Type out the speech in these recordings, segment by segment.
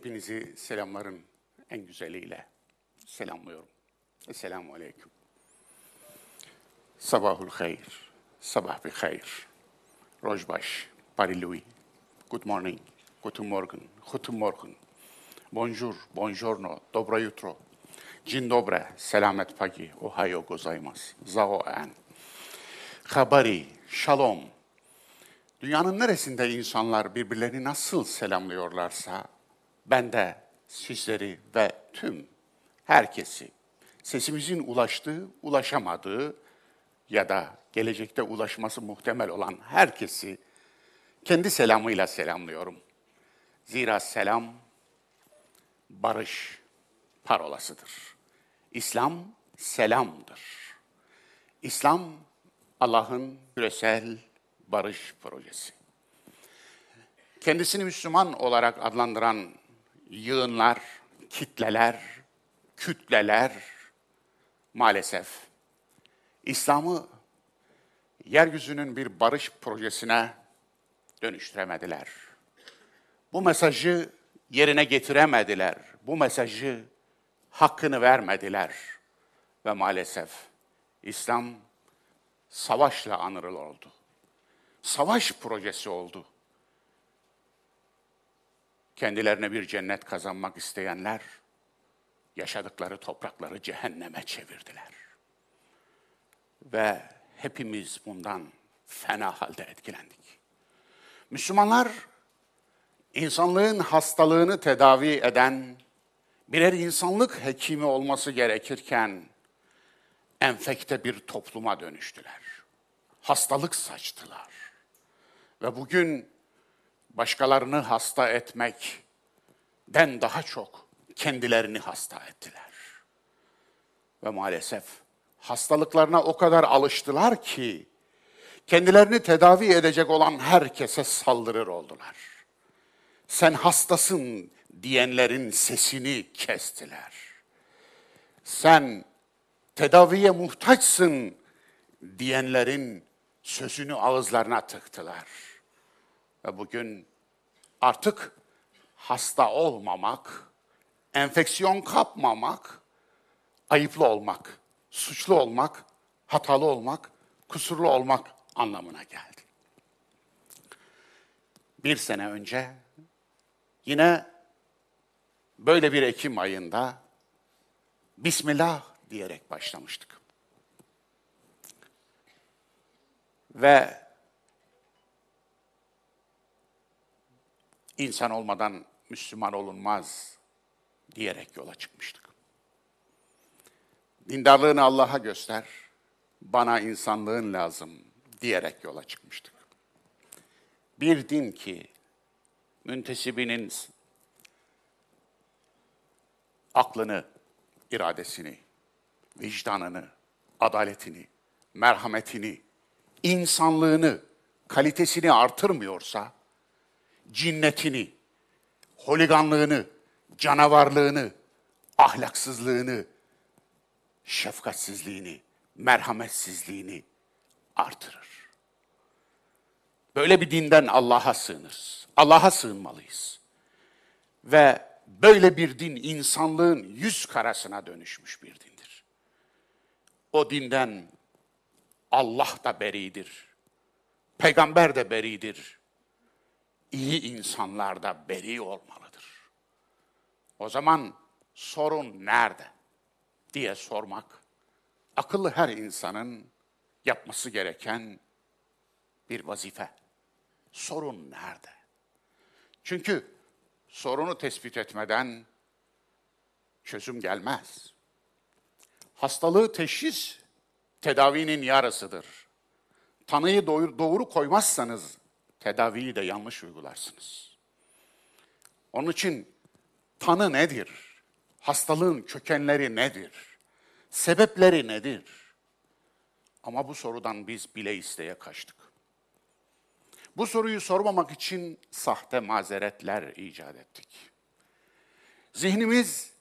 Hepinizi selamların en güzeliyle selamlıyorum. Esselamu Aleyküm. Sabahul hayır, sabah bir hayır. Rojbaş, parilui, good morning, guten morgen, guten morgen. Bonjour, buongiorno, dobro jutro. Dzień dobry, selamet pagi, ohayo gozaimasu, zao en. Habari, shalom, Dünyanın neresinde insanlar birbirlerini nasıl selamlıyorlarsa ben de sizleri ve tüm herkesi sesimizin ulaştığı, ulaşamadığı ya da gelecekte ulaşması muhtemel olan herkesi kendi selamıyla selamlıyorum. Zira selam barış parolasıdır. İslam selamdır. İslam Allah'ın küresel barış projesi. Kendisini Müslüman olarak adlandıran yığınlar, kitleler, kütleler maalesef İslam'ı yeryüzünün bir barış projesine dönüştüremediler. Bu mesajı yerine getiremediler. Bu mesajı hakkını vermediler. Ve maalesef İslam savaşla anırıl oldu savaş projesi oldu. Kendilerine bir cennet kazanmak isteyenler yaşadıkları toprakları cehenneme çevirdiler. Ve hepimiz bundan fena halde etkilendik. Müslümanlar insanlığın hastalığını tedavi eden birer insanlık hekimi olması gerekirken enfekte bir topluma dönüştüler. Hastalık saçtılar. Ve bugün başkalarını hasta etmekten daha çok kendilerini hasta ettiler. Ve maalesef hastalıklarına o kadar alıştılar ki kendilerini tedavi edecek olan herkese saldırır oldular. Sen hastasın diyenlerin sesini kestiler. Sen tedaviye muhtaçsın diyenlerin sözünü ağızlarına tıktılar. Ve bugün artık hasta olmamak, enfeksiyon kapmamak, ayıplı olmak, suçlu olmak, hatalı olmak, kusurlu olmak anlamına geldi. Bir sene önce yine böyle bir Ekim ayında Bismillah diyerek başlamıştık. Ve insan olmadan Müslüman olunmaz diyerek yola çıkmıştık. Dindarlığını Allah'a göster, bana insanlığın lazım diyerek yola çıkmıştık. Bir din ki müntesibinin aklını, iradesini, vicdanını, adaletini, merhametini, insanlığını, kalitesini artırmıyorsa, cinnetini, holiganlığını, canavarlığını, ahlaksızlığını, şefkatsizliğini, merhametsizliğini artırır. Böyle bir dinden Allah'a sığınırız. Allah'a sığınmalıyız. Ve böyle bir din insanlığın yüz karasına dönüşmüş bir dindir. O dinden Allah da beridir. Peygamber de beridir iyi insanlar da beri olmalıdır. O zaman sorun nerede diye sormak akıllı her insanın yapması gereken bir vazife. Sorun nerede? Çünkü sorunu tespit etmeden çözüm gelmez. Hastalığı teşhis tedavinin yarısıdır. Tanıyı doğru, doğru koymazsanız tedaviyi de yanlış uygularsınız. Onun için tanı nedir? Hastalığın kökenleri nedir? Sebepleri nedir? Ama bu sorudan biz bile isteye kaçtık. Bu soruyu sormamak için sahte mazeretler icat ettik. Zihnimiz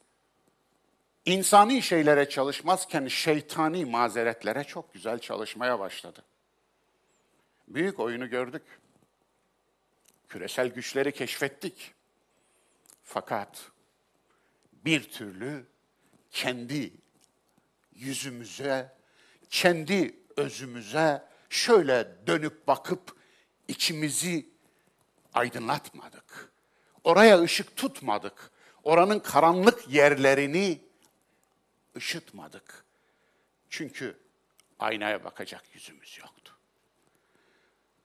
insani şeylere çalışmazken şeytani mazeretlere çok güzel çalışmaya başladı. Büyük oyunu gördük. Küresel güçleri keşfettik. Fakat bir türlü kendi yüzümüze, kendi özümüze şöyle dönüp bakıp içimizi aydınlatmadık. Oraya ışık tutmadık. Oranın karanlık yerlerini ışıtmadık. Çünkü aynaya bakacak yüzümüz yoktu.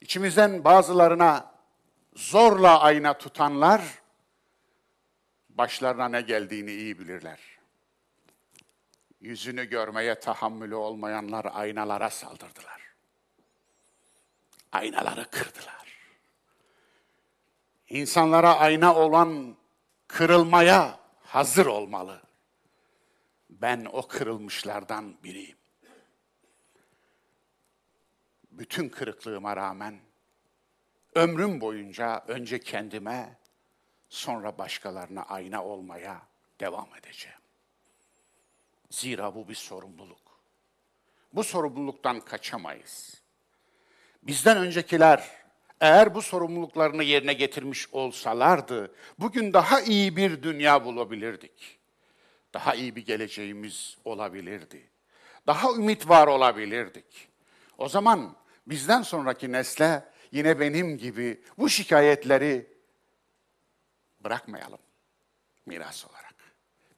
İçimizden bazılarına zorla ayna tutanlar başlarına ne geldiğini iyi bilirler. Yüzünü görmeye tahammülü olmayanlar aynalara saldırdılar. Aynaları kırdılar. İnsanlara ayna olan kırılmaya hazır olmalı. Ben o kırılmışlardan biriyim. Bütün kırıklığıma rağmen ömrüm boyunca önce kendime, sonra başkalarına ayna olmaya devam edeceğim. Zira bu bir sorumluluk. Bu sorumluluktan kaçamayız. Bizden öncekiler eğer bu sorumluluklarını yerine getirmiş olsalardı, bugün daha iyi bir dünya bulabilirdik. Daha iyi bir geleceğimiz olabilirdi. Daha ümit var olabilirdik. O zaman bizden sonraki nesle yine benim gibi bu şikayetleri bırakmayalım miras olarak.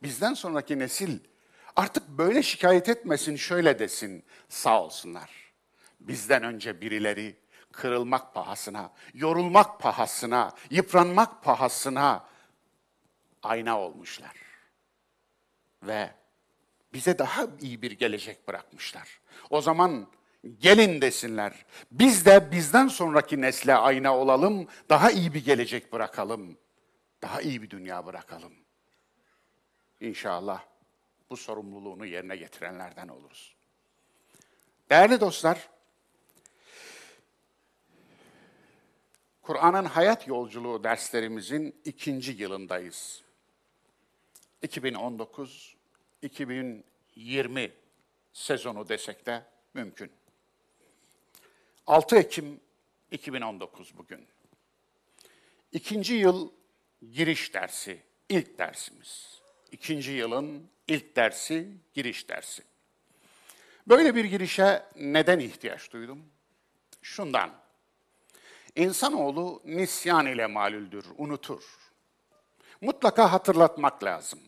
Bizden sonraki nesil artık böyle şikayet etmesin, şöyle desin, sağ olsunlar. Bizden önce birileri kırılmak pahasına, yorulmak pahasına, yıpranmak pahasına ayna olmuşlar. Ve bize daha iyi bir gelecek bırakmışlar. O zaman gelin desinler. Biz de bizden sonraki nesle ayna olalım, daha iyi bir gelecek bırakalım. Daha iyi bir dünya bırakalım. İnşallah bu sorumluluğunu yerine getirenlerden oluruz. Değerli dostlar, Kur'an'ın hayat yolculuğu derslerimizin ikinci yılındayız. 2019-2020 sezonu desek de mümkün. 6 Ekim 2019 bugün. İkinci yıl giriş dersi, ilk dersimiz. İkinci yılın ilk dersi, giriş dersi. Böyle bir girişe neden ihtiyaç duydum? Şundan. İnsanoğlu nisyan ile malüldür, unutur. Mutlaka hatırlatmak lazım.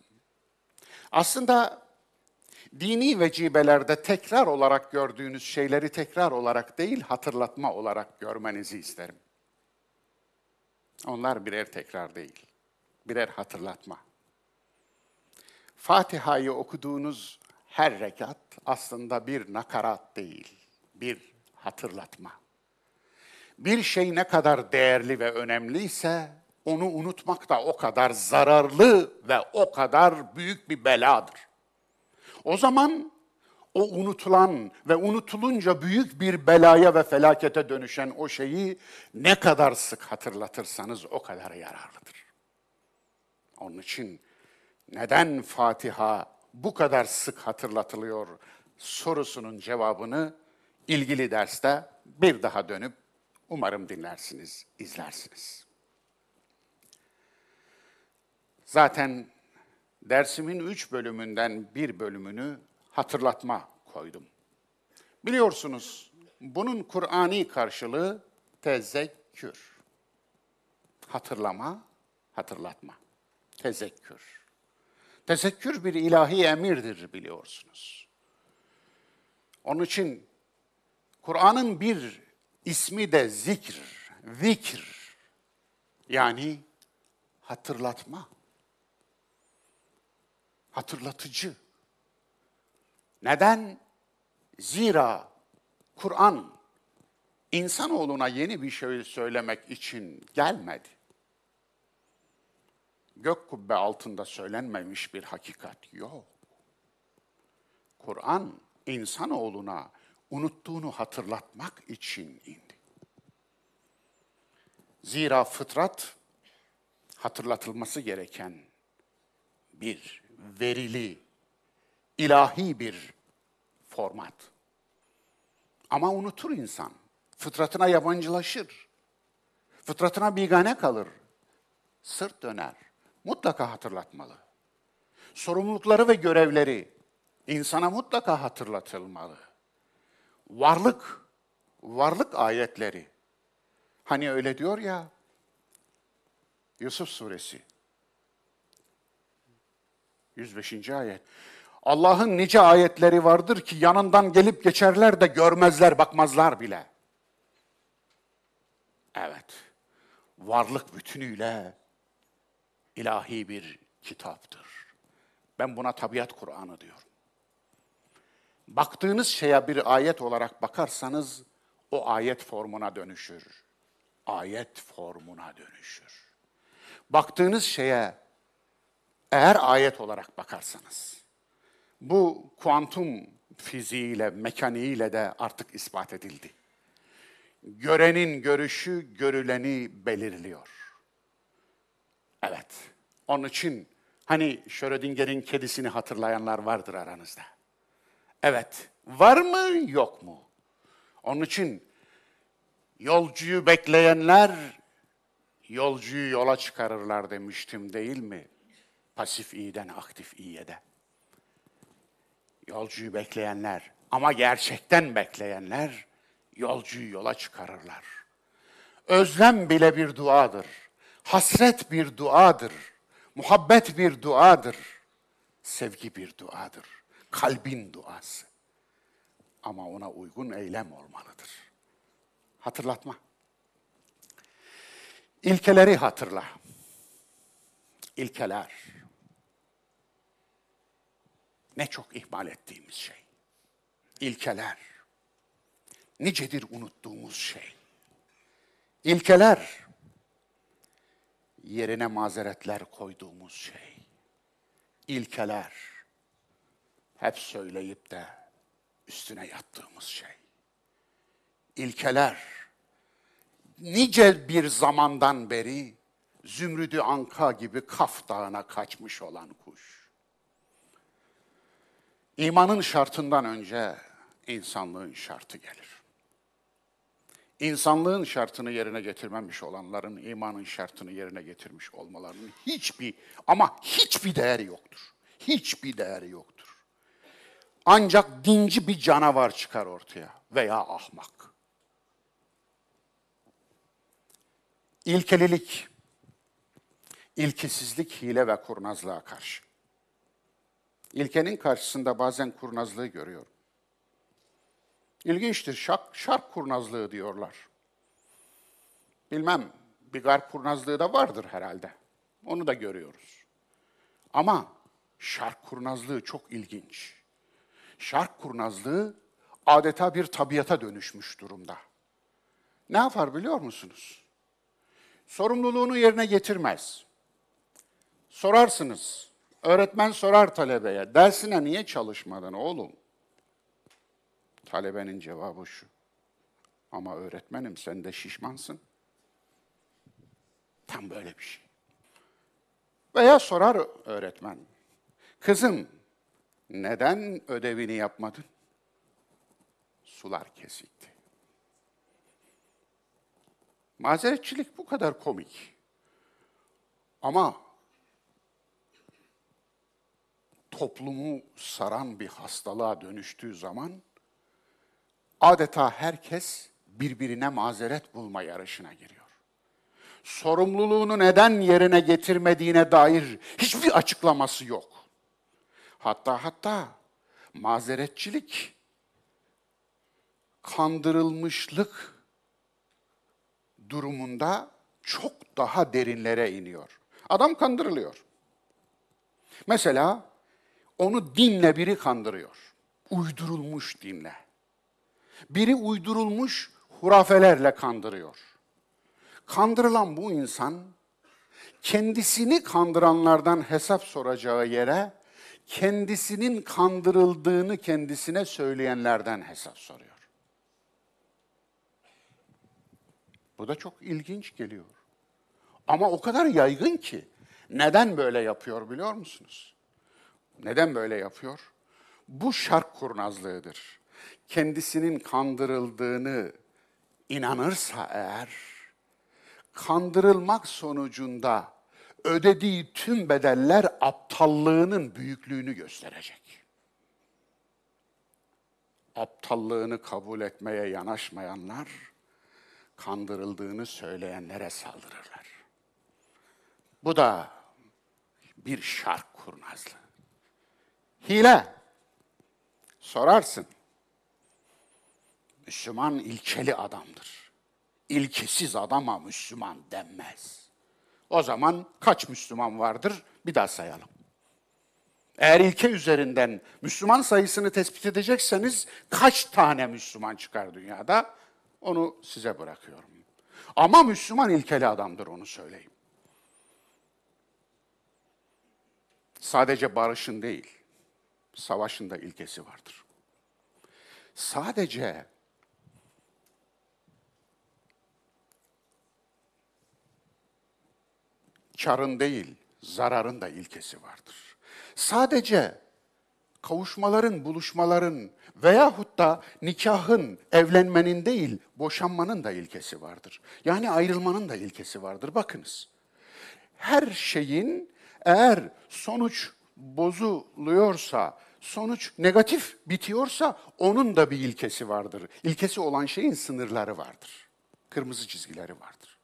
Aslında dini vecibelerde tekrar olarak gördüğünüz şeyleri tekrar olarak değil, hatırlatma olarak görmenizi isterim. Onlar birer tekrar değil, birer hatırlatma. Fatiha'yı okuduğunuz her rekat aslında bir nakarat değil, bir hatırlatma. Bir şey ne kadar değerli ve önemliyse onu unutmak da o kadar zararlı ve o kadar büyük bir beladır. O zaman o unutulan ve unutulunca büyük bir belaya ve felakete dönüşen o şeyi ne kadar sık hatırlatırsanız o kadar yararlıdır. Onun için neden Fatiha bu kadar sık hatırlatılıyor sorusunun cevabını ilgili derste bir daha dönüp umarım dinlersiniz, izlersiniz. Zaten dersimin üç bölümünden bir bölümünü hatırlatma koydum. Biliyorsunuz bunun Kur'ani karşılığı tezekkür. Hatırlama, hatırlatma. Tezekkür. Tezekkür bir ilahi emirdir biliyorsunuz. Onun için Kur'an'ın bir ismi de zikr, zikr. Yani hatırlatma hatırlatıcı. Neden? Zira Kur'an insanoğluna yeni bir şey söylemek için gelmedi. Gök kubbe altında söylenmemiş bir hakikat yok. Kur'an insanoğluna unuttuğunu hatırlatmak için indi. Zira fıtrat hatırlatılması gereken bir verili, ilahi bir format. Ama unutur insan. Fıtratına yabancılaşır. Fıtratına bigane kalır. Sırt döner. Mutlaka hatırlatmalı. Sorumlulukları ve görevleri insana mutlaka hatırlatılmalı. Varlık, varlık ayetleri. Hani öyle diyor ya, Yusuf suresi 105. ayet. Allah'ın nice ayetleri vardır ki yanından gelip geçerler de görmezler, bakmazlar bile. Evet, varlık bütünüyle ilahi bir kitaptır. Ben buna tabiat Kur'anı diyorum. Baktığınız şeye bir ayet olarak bakarsanız o ayet formuna dönüşür. Ayet formuna dönüşür. Baktığınız şeye eğer ayet olarak bakarsanız bu kuantum fiziğiyle, mekaniğiyle de artık ispat edildi. Görenin görüşü görüleni belirliyor. Evet. Onun için hani Schrödinger'in kedisini hatırlayanlar vardır aranızda. Evet. Var mı yok mu? Onun için yolcuyu bekleyenler yolcuyu yola çıkarırlar demiştim değil mi? Pasif iyiden aktif iyiye de. Yolcuyu bekleyenler ama gerçekten bekleyenler yolcuyu yola çıkarırlar. Özlem bile bir duadır. Hasret bir duadır. Muhabbet bir duadır. Sevgi bir duadır. Kalbin duası. Ama ona uygun eylem olmalıdır. Hatırlatma. İlkeleri hatırla. İlkeler. Ne çok ihmal ettiğimiz şey. İlkeler. Nicedir unuttuğumuz şey. İlkeler. Yerine mazeretler koyduğumuz şey. İlkeler. Hep söyleyip de üstüne yattığımız şey. İlkeler. Nice bir zamandan beri Zümrüdü Anka gibi Kaf Dağı'na kaçmış olan kuş. İmanın şartından önce insanlığın şartı gelir. İnsanlığın şartını yerine getirmemiş olanların imanın şartını yerine getirmiş olmalarının hiçbir ama hiçbir değeri yoktur. Hiçbir değeri yoktur. Ancak dinci bir canavar çıkar ortaya veya ahmak. İlkelilik, ilkesizlik, hile ve kurnazlığa karşı. İlkenin karşısında bazen kurnazlığı görüyorum. İlginçtir, şark, şark kurnazlığı diyorlar. Bilmem, bir garp kurnazlığı da vardır herhalde. Onu da görüyoruz. Ama şark kurnazlığı çok ilginç. Şark kurnazlığı adeta bir tabiata dönüşmüş durumda. Ne yapar biliyor musunuz? Sorumluluğunu yerine getirmez. Sorarsınız, öğretmen sorar talebeye, dersine niye çalışmadın oğlum? Talebenin cevabı şu. Ama öğretmenim sen de şişmansın. Tam böyle bir şey. Veya sorar öğretmen. Kızım neden ödevini yapmadın? Sular kesikti. Mazeretçilik bu kadar komik. Ama toplumu saran bir hastalığa dönüştüğü zaman adeta herkes birbirine mazeret bulma yarışına giriyor. Sorumluluğunu neden yerine getirmediğine dair hiçbir açıklaması yok. Hatta hatta mazeretçilik, kandırılmışlık durumunda çok daha derinlere iniyor. Adam kandırılıyor. Mesela onu dinle biri kandırıyor. Uydurulmuş dinle. Biri uydurulmuş hurafelerle kandırıyor. Kandırılan bu insan kendisini kandıranlardan hesap soracağı yere kendisinin kandırıldığını kendisine söyleyenlerden hesap soruyor. Bu da çok ilginç geliyor. Ama o kadar yaygın ki neden böyle yapıyor biliyor musunuz? Neden böyle yapıyor? Bu şark kurnazlığıdır. Kendisinin kandırıldığını inanırsa eğer, kandırılmak sonucunda ödediği tüm bedeller aptallığının büyüklüğünü gösterecek. Aptallığını kabul etmeye yanaşmayanlar kandırıldığını söyleyenlere saldırırlar. Bu da bir şark kurnazlığı. Hile. Sorarsın. Müslüman ilkeli adamdır. İlkesiz adama Müslüman denmez. O zaman kaç Müslüman vardır? Bir daha sayalım. Eğer ilke üzerinden Müslüman sayısını tespit edecekseniz kaç tane Müslüman çıkar dünyada? Onu size bırakıyorum. Ama Müslüman ilkeli adamdır onu söyleyeyim. Sadece barışın değil, savaşın da ilkesi vardır. Sadece karın değil, zararın da ilkesi vardır. Sadece kavuşmaların, buluşmaların veyahut da nikahın, evlenmenin değil, boşanmanın da ilkesi vardır. Yani ayrılmanın da ilkesi vardır. Bakınız, her şeyin eğer sonuç bozuluyorsa, sonuç negatif bitiyorsa onun da bir ilkesi vardır. İlkesi olan şeyin sınırları vardır. Kırmızı çizgileri vardır.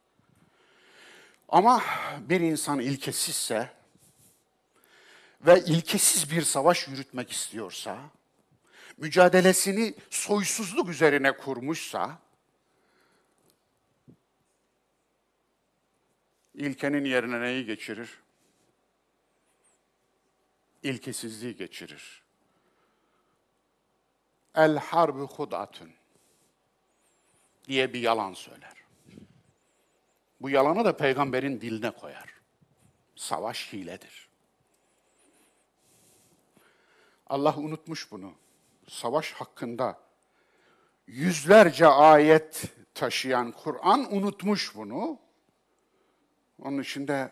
Ama bir insan ilkesizse ve ilkesiz bir savaş yürütmek istiyorsa, mücadelesini soysuzluk üzerine kurmuşsa, ilkenin yerine neyi geçirir? İlkesizliği geçirir. El harbi hudatun diye bir yalan söyler. Bu yalanı da peygamberin diline koyar. Savaş hiledir. Allah unutmuş bunu. Savaş hakkında yüzlerce ayet taşıyan Kur'an unutmuş bunu. Onun için de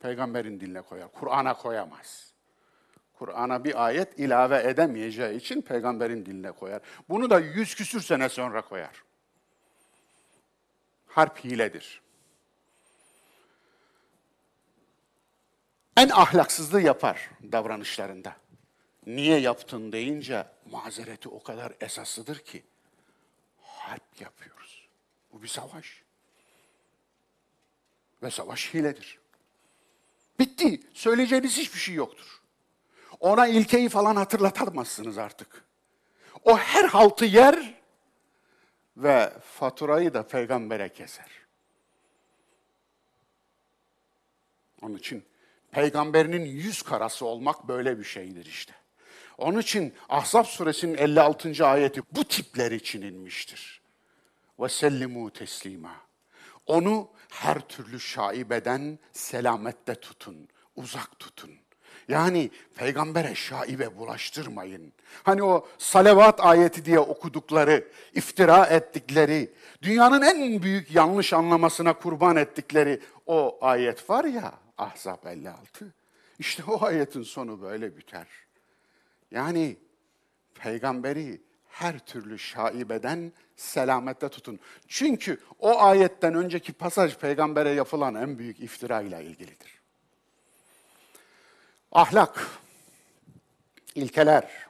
peygamberin diline koyar. Kur'an'a koyamaz. Kur'an'a bir ayet ilave edemeyeceği için peygamberin diline koyar. Bunu da yüz küsür sene sonra koyar. Harp hiledir. En ahlaksızlığı yapar davranışlarında. Niye yaptın deyince mazereti o kadar esaslıdır ki harp yapıyoruz. Bu bir savaş. Ve savaş hiledir. Bitti. Söyleyeceğiniz hiçbir şey yoktur. Ona ilkeyi falan hatırlatamazsınız artık. O her haltı yer ve faturayı da peygambere keser. Onun için peygamberinin yüz karası olmak böyle bir şeydir işte. Onun için Ahzab suresinin 56. ayeti bu tipler için inmiştir. Ve sellimu teslima. Onu her türlü şaibeden selamette tutun, uzak tutun. Yani peygambere şaibe bulaştırmayın. Hani o salavat ayeti diye okudukları, iftira ettikleri, dünyanın en büyük yanlış anlamasına kurban ettikleri o ayet var ya Ahzab 56. İşte o ayetin sonu böyle biter. Yani peygamberi her türlü şaibeden selamette tutun. Çünkü o ayetten önceki pasaj peygambere yapılan en büyük iftira ile ilgilidir. Ahlak, ilkeler,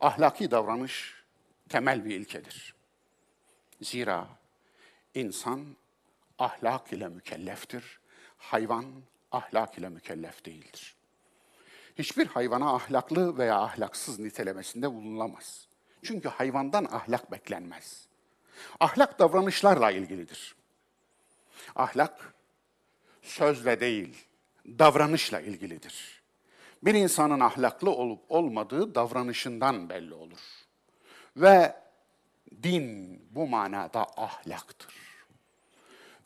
ahlaki davranış temel bir ilkedir. Zira insan ahlak ile mükelleftir, hayvan ahlak ile mükellef değildir hiçbir hayvana ahlaklı veya ahlaksız nitelemesinde bulunulamaz. Çünkü hayvandan ahlak beklenmez. Ahlak davranışlarla ilgilidir. Ahlak sözle değil, davranışla ilgilidir. Bir insanın ahlaklı olup olmadığı davranışından belli olur. Ve din bu manada ahlaktır.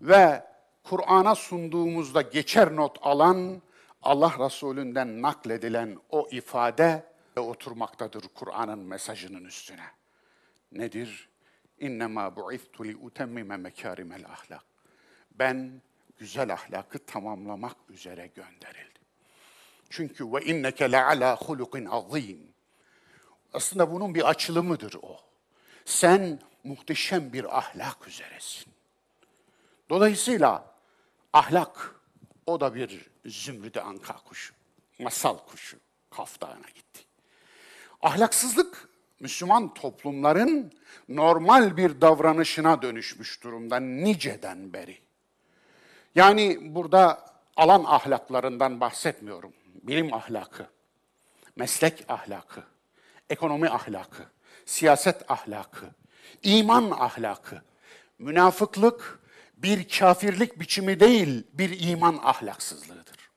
Ve Kur'an'a sunduğumuzda geçer not alan Allah Resulü'nden nakledilen o ifade oturmaktadır Kur'an'ın mesajının üstüne. Nedir? İnnemâ bu'ithtu li utemmime mekârimel ahlak. Ben güzel ahlakı tamamlamak üzere gönderildim. Çünkü ve inneke ala hulukin azim. Aslında bunun bir açılımıdır o. Sen muhteşem bir ahlak üzeresin. Dolayısıyla ahlak o da bir zümrüde anka kuşu, masal kuşu. Kaf Dağı'na gitti. Ahlaksızlık Müslüman toplumların normal bir davranışına dönüşmüş durumda niceden beri. Yani burada alan ahlaklarından bahsetmiyorum. Bilim ahlakı, meslek ahlakı, ekonomi ahlakı, siyaset ahlakı, iman ahlakı, münafıklık bir kafirlik biçimi değil, bir iman ahlaksızlığıdır.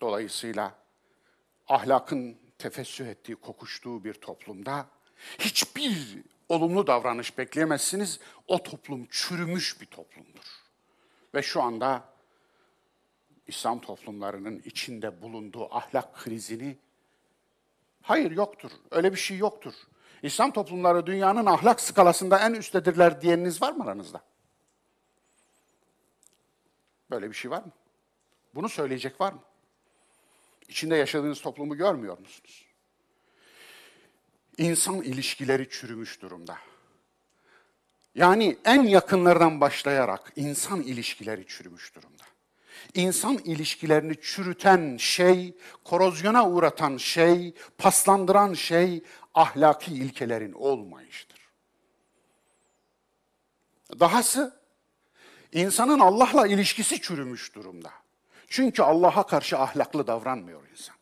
Dolayısıyla ahlakın tefessüh ettiği, kokuştuğu bir toplumda hiçbir olumlu davranış bekleyemezsiniz. O toplum çürümüş bir toplumdur. Ve şu anda İslam toplumlarının içinde bulunduğu ahlak krizini hayır yoktur. Öyle bir şey yoktur. İslam toplumları dünyanın ahlak skalasında en üsttedirler diyeniniz var mı aranızda? Böyle bir şey var mı? Bunu söyleyecek var mı? İçinde yaşadığınız toplumu görmüyor musunuz? İnsan ilişkileri çürümüş durumda. Yani en yakınlardan başlayarak insan ilişkileri çürümüş durumda. İnsan ilişkilerini çürüten şey, korozyona uğratan şey, paslandıran şey ahlaki ilkelerin olmayışıdır. Dahası insanın Allah'la ilişkisi çürümüş durumda. Çünkü Allah'a karşı ahlaklı davranmıyor insan.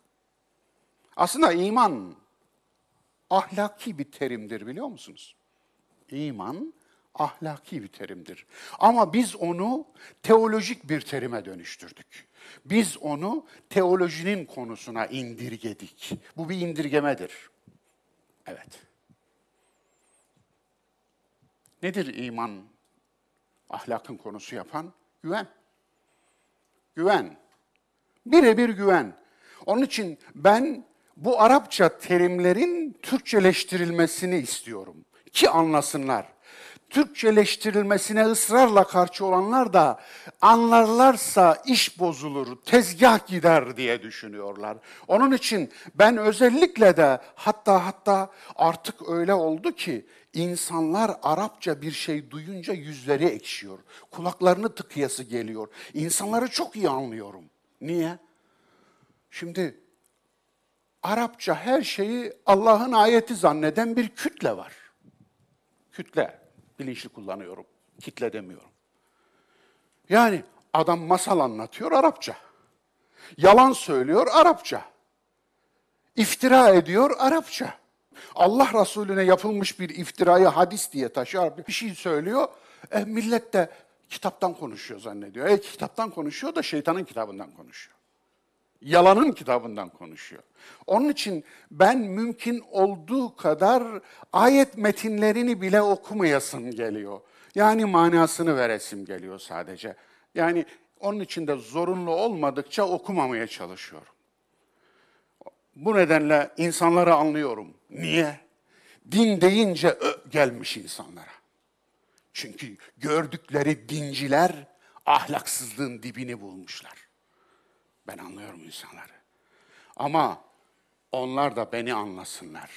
Aslında iman ahlaki bir terimdir biliyor musunuz? İman ahlaki bir terimdir. Ama biz onu teolojik bir terime dönüştürdük. Biz onu teolojinin konusuna indirgedik. Bu bir indirgemedir. Evet. Nedir iman ahlakın konusu yapan? Güven. Güven. Birebir güven. Onun için ben bu Arapça terimlerin Türkçeleştirilmesini istiyorum ki anlasınlar. Türkçeleştirilmesine ısrarla karşı olanlar da anlarlarsa iş bozulur, tezgah gider diye düşünüyorlar. Onun için ben özellikle de hatta hatta artık öyle oldu ki insanlar Arapça bir şey duyunca yüzleri ekşiyor. Kulaklarını tıkayası geliyor. İnsanları çok iyi anlıyorum. Niye? Şimdi Arapça her şeyi Allah'ın ayeti zanneden bir kütle var. Kütle bilinçli kullanıyorum. Kitle demiyorum. Yani adam masal anlatıyor Arapça. Yalan söylüyor Arapça. İftira ediyor Arapça. Allah Resulüne yapılmış bir iftirayı hadis diye taşıyor. Bir şey söylüyor. E, millet de kitaptan konuşuyor zannediyor. E, kitaptan konuşuyor da şeytanın kitabından konuşuyor. Yalanın kitabından konuşuyor. Onun için ben mümkün olduğu kadar ayet metinlerini bile okumayasım geliyor. Yani manasını veresim geliyor sadece. Yani onun için de zorunlu olmadıkça okumamaya çalışıyorum. Bu nedenle insanları anlıyorum. Niye? Din deyince ö gelmiş insanlara. Çünkü gördükleri dinciler ahlaksızlığın dibini bulmuşlar. Ben anlıyorum insanları. Ama onlar da beni anlasınlar.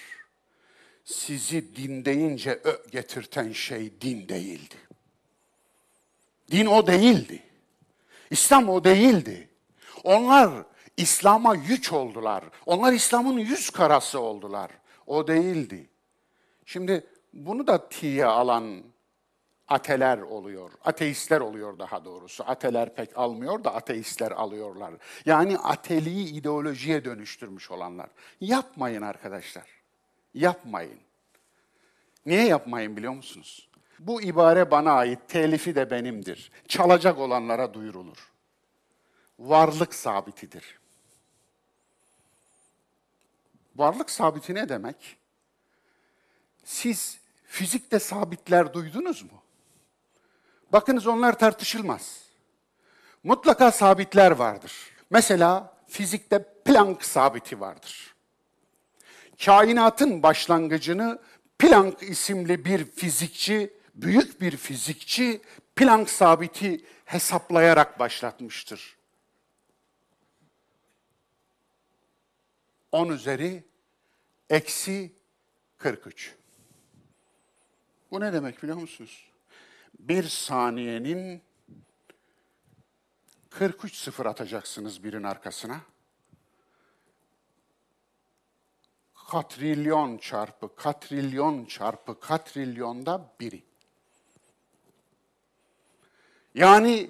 Sizi din deyince ö getirten şey din değildi. Din o değildi. İslam o değildi. Onlar İslam'a yük oldular. Onlar İslam'ın yüz karası oldular. O değildi. Şimdi bunu da tiye alan ateler oluyor. Ateistler oluyor daha doğrusu. Ateler pek almıyor da ateistler alıyorlar. Yani ateliği ideolojiye dönüştürmüş olanlar. Yapmayın arkadaşlar. Yapmayın. Niye yapmayın biliyor musunuz? Bu ibare bana ait, telifi de benimdir. Çalacak olanlara duyurulur. Varlık sabitidir. Varlık sabiti ne demek? Siz fizikte sabitler duydunuz mu? Bakınız onlar tartışılmaz. Mutlaka sabitler vardır. Mesela fizikte Planck sabiti vardır. Kainatın başlangıcını Planck isimli bir fizikçi, büyük bir fizikçi Planck sabiti hesaplayarak başlatmıştır. 10 üzeri eksi 43. Bu ne demek biliyor musunuz? Bir saniyenin 43 sıfır atacaksınız birin arkasına. Katrilyon çarpı katrilyon çarpı katrilyonda biri. Yani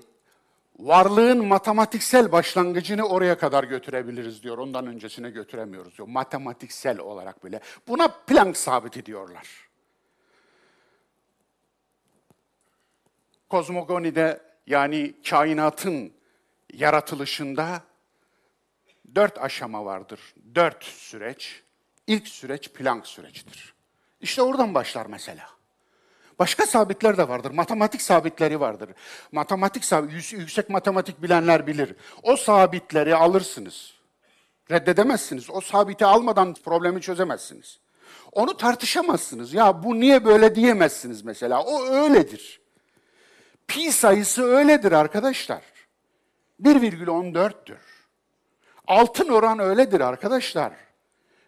varlığın matematiksel başlangıcını oraya kadar götürebiliriz diyor. Ondan öncesine götüremiyoruz diyor. Matematiksel olarak bile. Buna Planck sabiti diyorlar. Kozmogonide yani kainatın yaratılışında dört aşama vardır. Dört süreç. İlk süreç Planck sürecidir. İşte oradan başlar mesela. Başka sabitler de vardır. Matematik sabitleri vardır. Matematik yüksek matematik bilenler bilir. O sabitleri alırsınız. Reddedemezsiniz. O sabiti almadan problemi çözemezsiniz. Onu tartışamazsınız. Ya bu niye böyle diyemezsiniz mesela. O öyledir. Pi sayısı öyledir arkadaşlar. 1,14'tür. Altın oran öyledir arkadaşlar.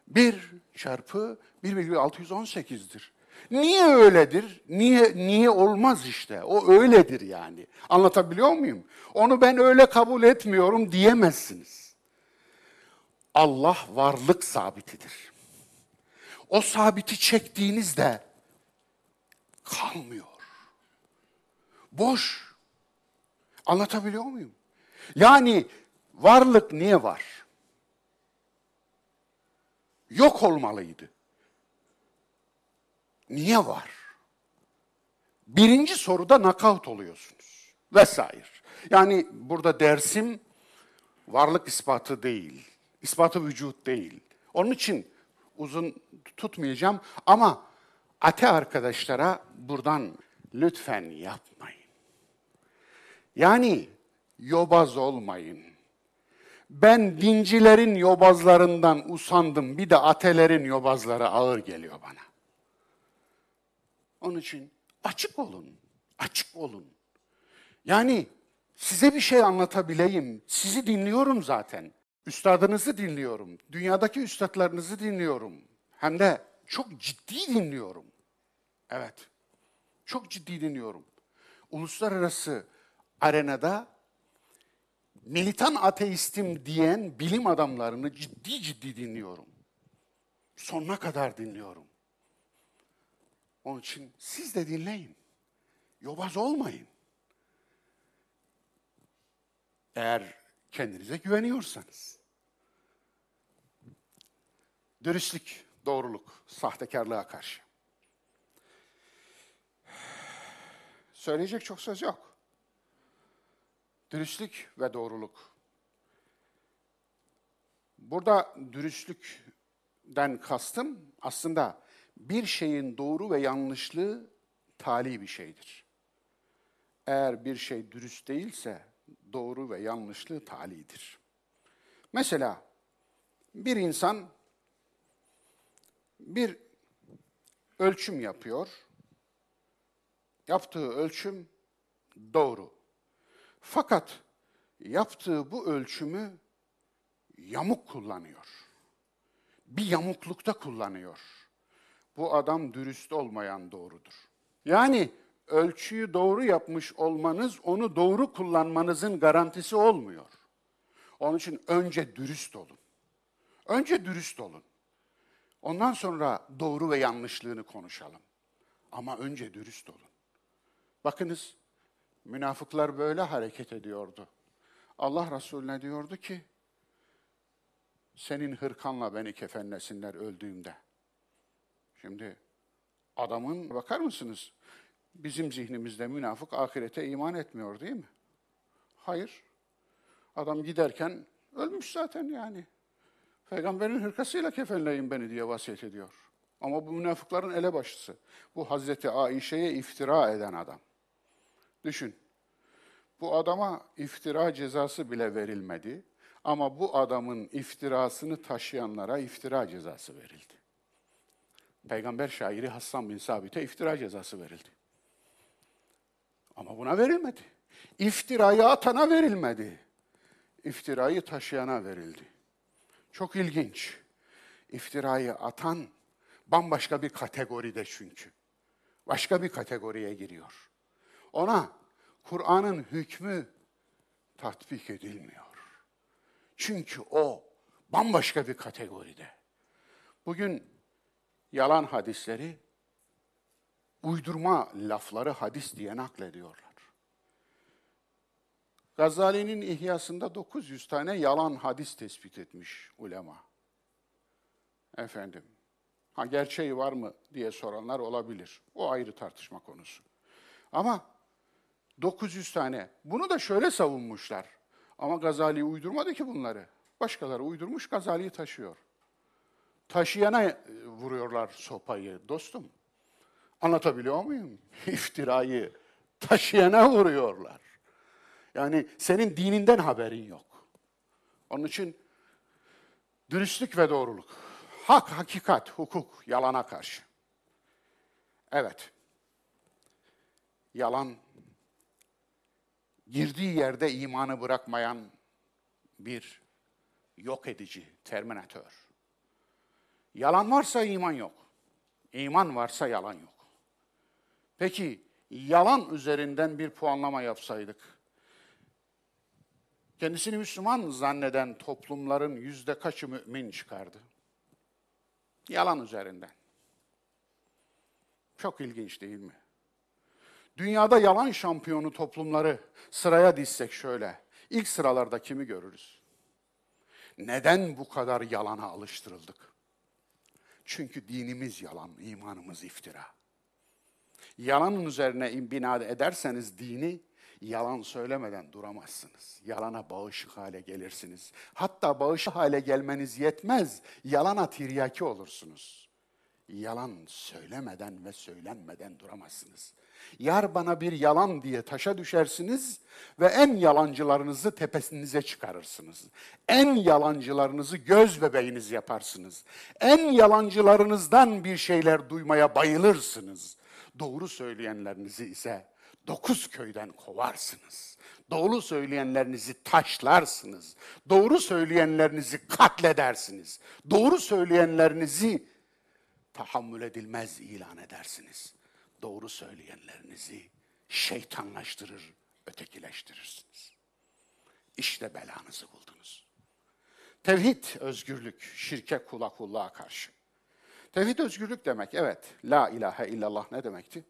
1 çarpı 1,618'dir. Niye öyledir? Niye niye olmaz işte? O öyledir yani. Anlatabiliyor muyum? Onu ben öyle kabul etmiyorum diyemezsiniz. Allah varlık sabitidir. O sabiti çektiğinizde kalmıyor. Boş. Anlatabiliyor muyum? Yani varlık niye var? Yok olmalıydı. Niye var? Birinci soruda nakavt oluyorsunuz. Vesaire. Yani burada dersim varlık ispatı değil. İspatı vücut değil. Onun için uzun tutmayacağım ama ate arkadaşlara buradan lütfen yapmayın. Yani yobaz olmayın. Ben dincilerin yobazlarından usandım. Bir de atelerin yobazları ağır geliyor bana. Onun için açık olun. Açık olun. Yani size bir şey anlatabileyim. Sizi dinliyorum zaten. Üstadınızı dinliyorum. Dünyadaki üstadlarınızı dinliyorum. Hem de çok ciddi dinliyorum. Evet. Çok ciddi dinliyorum. Uluslararası arenada militan ateistim diyen bilim adamlarını ciddi ciddi dinliyorum. Sonuna kadar dinliyorum. Onun için siz de dinleyin. Yobaz olmayın. Eğer kendinize güveniyorsanız. Dürüstlük, doğruluk, sahtekarlığa karşı. Söyleyecek çok söz yok. Dürüstlük ve doğruluk. Burada dürüstlükten kastım aslında bir şeyin doğru ve yanlışlığı tali bir şeydir. Eğer bir şey dürüst değilse doğru ve yanlışlığı talidir. Mesela bir insan bir ölçüm yapıyor. Yaptığı ölçüm doğru. Fakat yaptığı bu ölçümü yamuk kullanıyor. Bir yamuklukta kullanıyor bu adam dürüst olmayan doğrudur. Yani ölçüyü doğru yapmış olmanız onu doğru kullanmanızın garantisi olmuyor. Onun için önce dürüst olun. Önce dürüst olun. Ondan sonra doğru ve yanlışlığını konuşalım. Ama önce dürüst olun. Bakınız, münafıklar böyle hareket ediyordu. Allah Resulüne diyordu ki, senin hırkanla beni kefenlesinler öldüğümde. Şimdi adamın bakar mısınız? Bizim zihnimizde münafık ahirete iman etmiyor değil mi? Hayır. Adam giderken ölmüş zaten yani. Peygamberin hırkasıyla kefenleyin beni diye vasiyet ediyor. Ama bu münafıkların elebaşısı. Bu Hazreti Aişe'ye iftira eden adam. Düşün. Bu adama iftira cezası bile verilmedi. Ama bu adamın iftirasını taşıyanlara iftira cezası verildi. Peygamber şairi Hassan bin Sabit'e iftira cezası verildi. Ama buna verilmedi. İftirayı atana verilmedi. İftirayı taşıyana verildi. Çok ilginç. İftirayı atan bambaşka bir kategoride çünkü. Başka bir kategoriye giriyor. Ona Kur'an'ın hükmü tatbik edilmiyor. Çünkü o bambaşka bir kategoride. Bugün yalan hadisleri, uydurma lafları hadis diye naklediyorlar. Gazali'nin İhyasında 900 tane yalan hadis tespit etmiş ulema. Efendim, ha gerçeği var mı diye soranlar olabilir. O ayrı tartışma konusu. Ama 900 tane. Bunu da şöyle savunmuşlar. Ama Gazali uydurmadı ki bunları. Başkaları uydurmuş, Gazali'yi taşıyor. Taşıyana e, vuruyorlar sopayı dostum. Anlatabiliyor muyum? İftirayı taşıyana vuruyorlar. Yani senin dininden haberin yok. Onun için dürüstlük ve doğruluk. Hak, hakikat, hukuk, yalana karşı. Evet. Yalan girdiği yerde imanı bırakmayan bir yok edici, terminatör. Yalan varsa iman yok. İman varsa yalan yok. Peki yalan üzerinden bir puanlama yapsaydık, kendisini Müslüman zanneden toplumların yüzde kaçı mümin çıkardı? Yalan üzerinden. Çok ilginç değil mi? Dünyada yalan şampiyonu toplumları sıraya dizsek şöyle. İlk sıralarda kimi görürüz? Neden bu kadar yalana alıştırıldık? Çünkü dinimiz yalan, imanımız iftira. Yalanın üzerine bina ederseniz dini, yalan söylemeden duramazsınız. Yalana bağışık hale gelirsiniz. Hatta bağışık hale gelmeniz yetmez, yalana tiryaki olursunuz. Yalan söylemeden ve söylenmeden duramazsınız. Yar bana bir yalan diye taşa düşersiniz ve en yalancılarınızı tepesinize çıkarırsınız. En yalancılarınızı göz bebeğiniz yaparsınız. En yalancılarınızdan bir şeyler duymaya bayılırsınız. Doğru söyleyenlerinizi ise dokuz köyden kovarsınız. Doğru söyleyenlerinizi taşlarsınız. Doğru söyleyenlerinizi katledersiniz. Doğru söyleyenlerinizi tahammül edilmez ilan edersiniz doğru söyleyenlerinizi şeytanlaştırır, ötekileştirirsiniz. İşte belanızı buldunuz. Tevhid, özgürlük, şirke kula kulluğa karşı. Tevhid özgürlük demek, evet. La ilahe illallah ne demekti?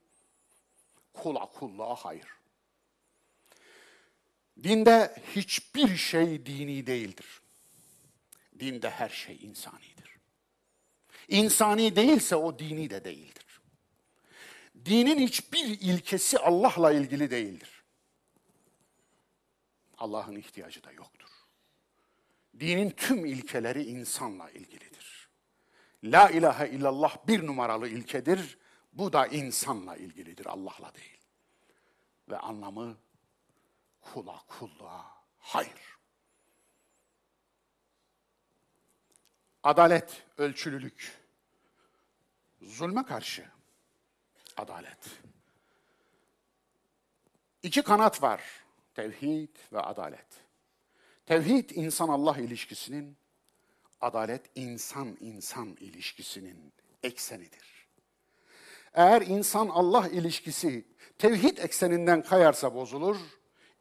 Kula kulluğa hayır. Dinde hiçbir şey dini değildir. Dinde her şey insanidir. İnsani değilse o dini de değildir. Dinin hiçbir ilkesi Allah'la ilgili değildir. Allah'ın ihtiyacı da yoktur. Dinin tüm ilkeleri insanla ilgilidir. La ilahe illallah bir numaralı ilkedir. Bu da insanla ilgilidir, Allah'la değil. Ve anlamı kula kulluğa hayır. Adalet, ölçülülük, zulme karşı adalet. İki kanat var. Tevhid ve adalet. Tevhid insan-Allah ilişkisinin, adalet insan-insan ilişkisinin eksenidir. Eğer insan-Allah ilişkisi tevhid ekseninden kayarsa bozulur,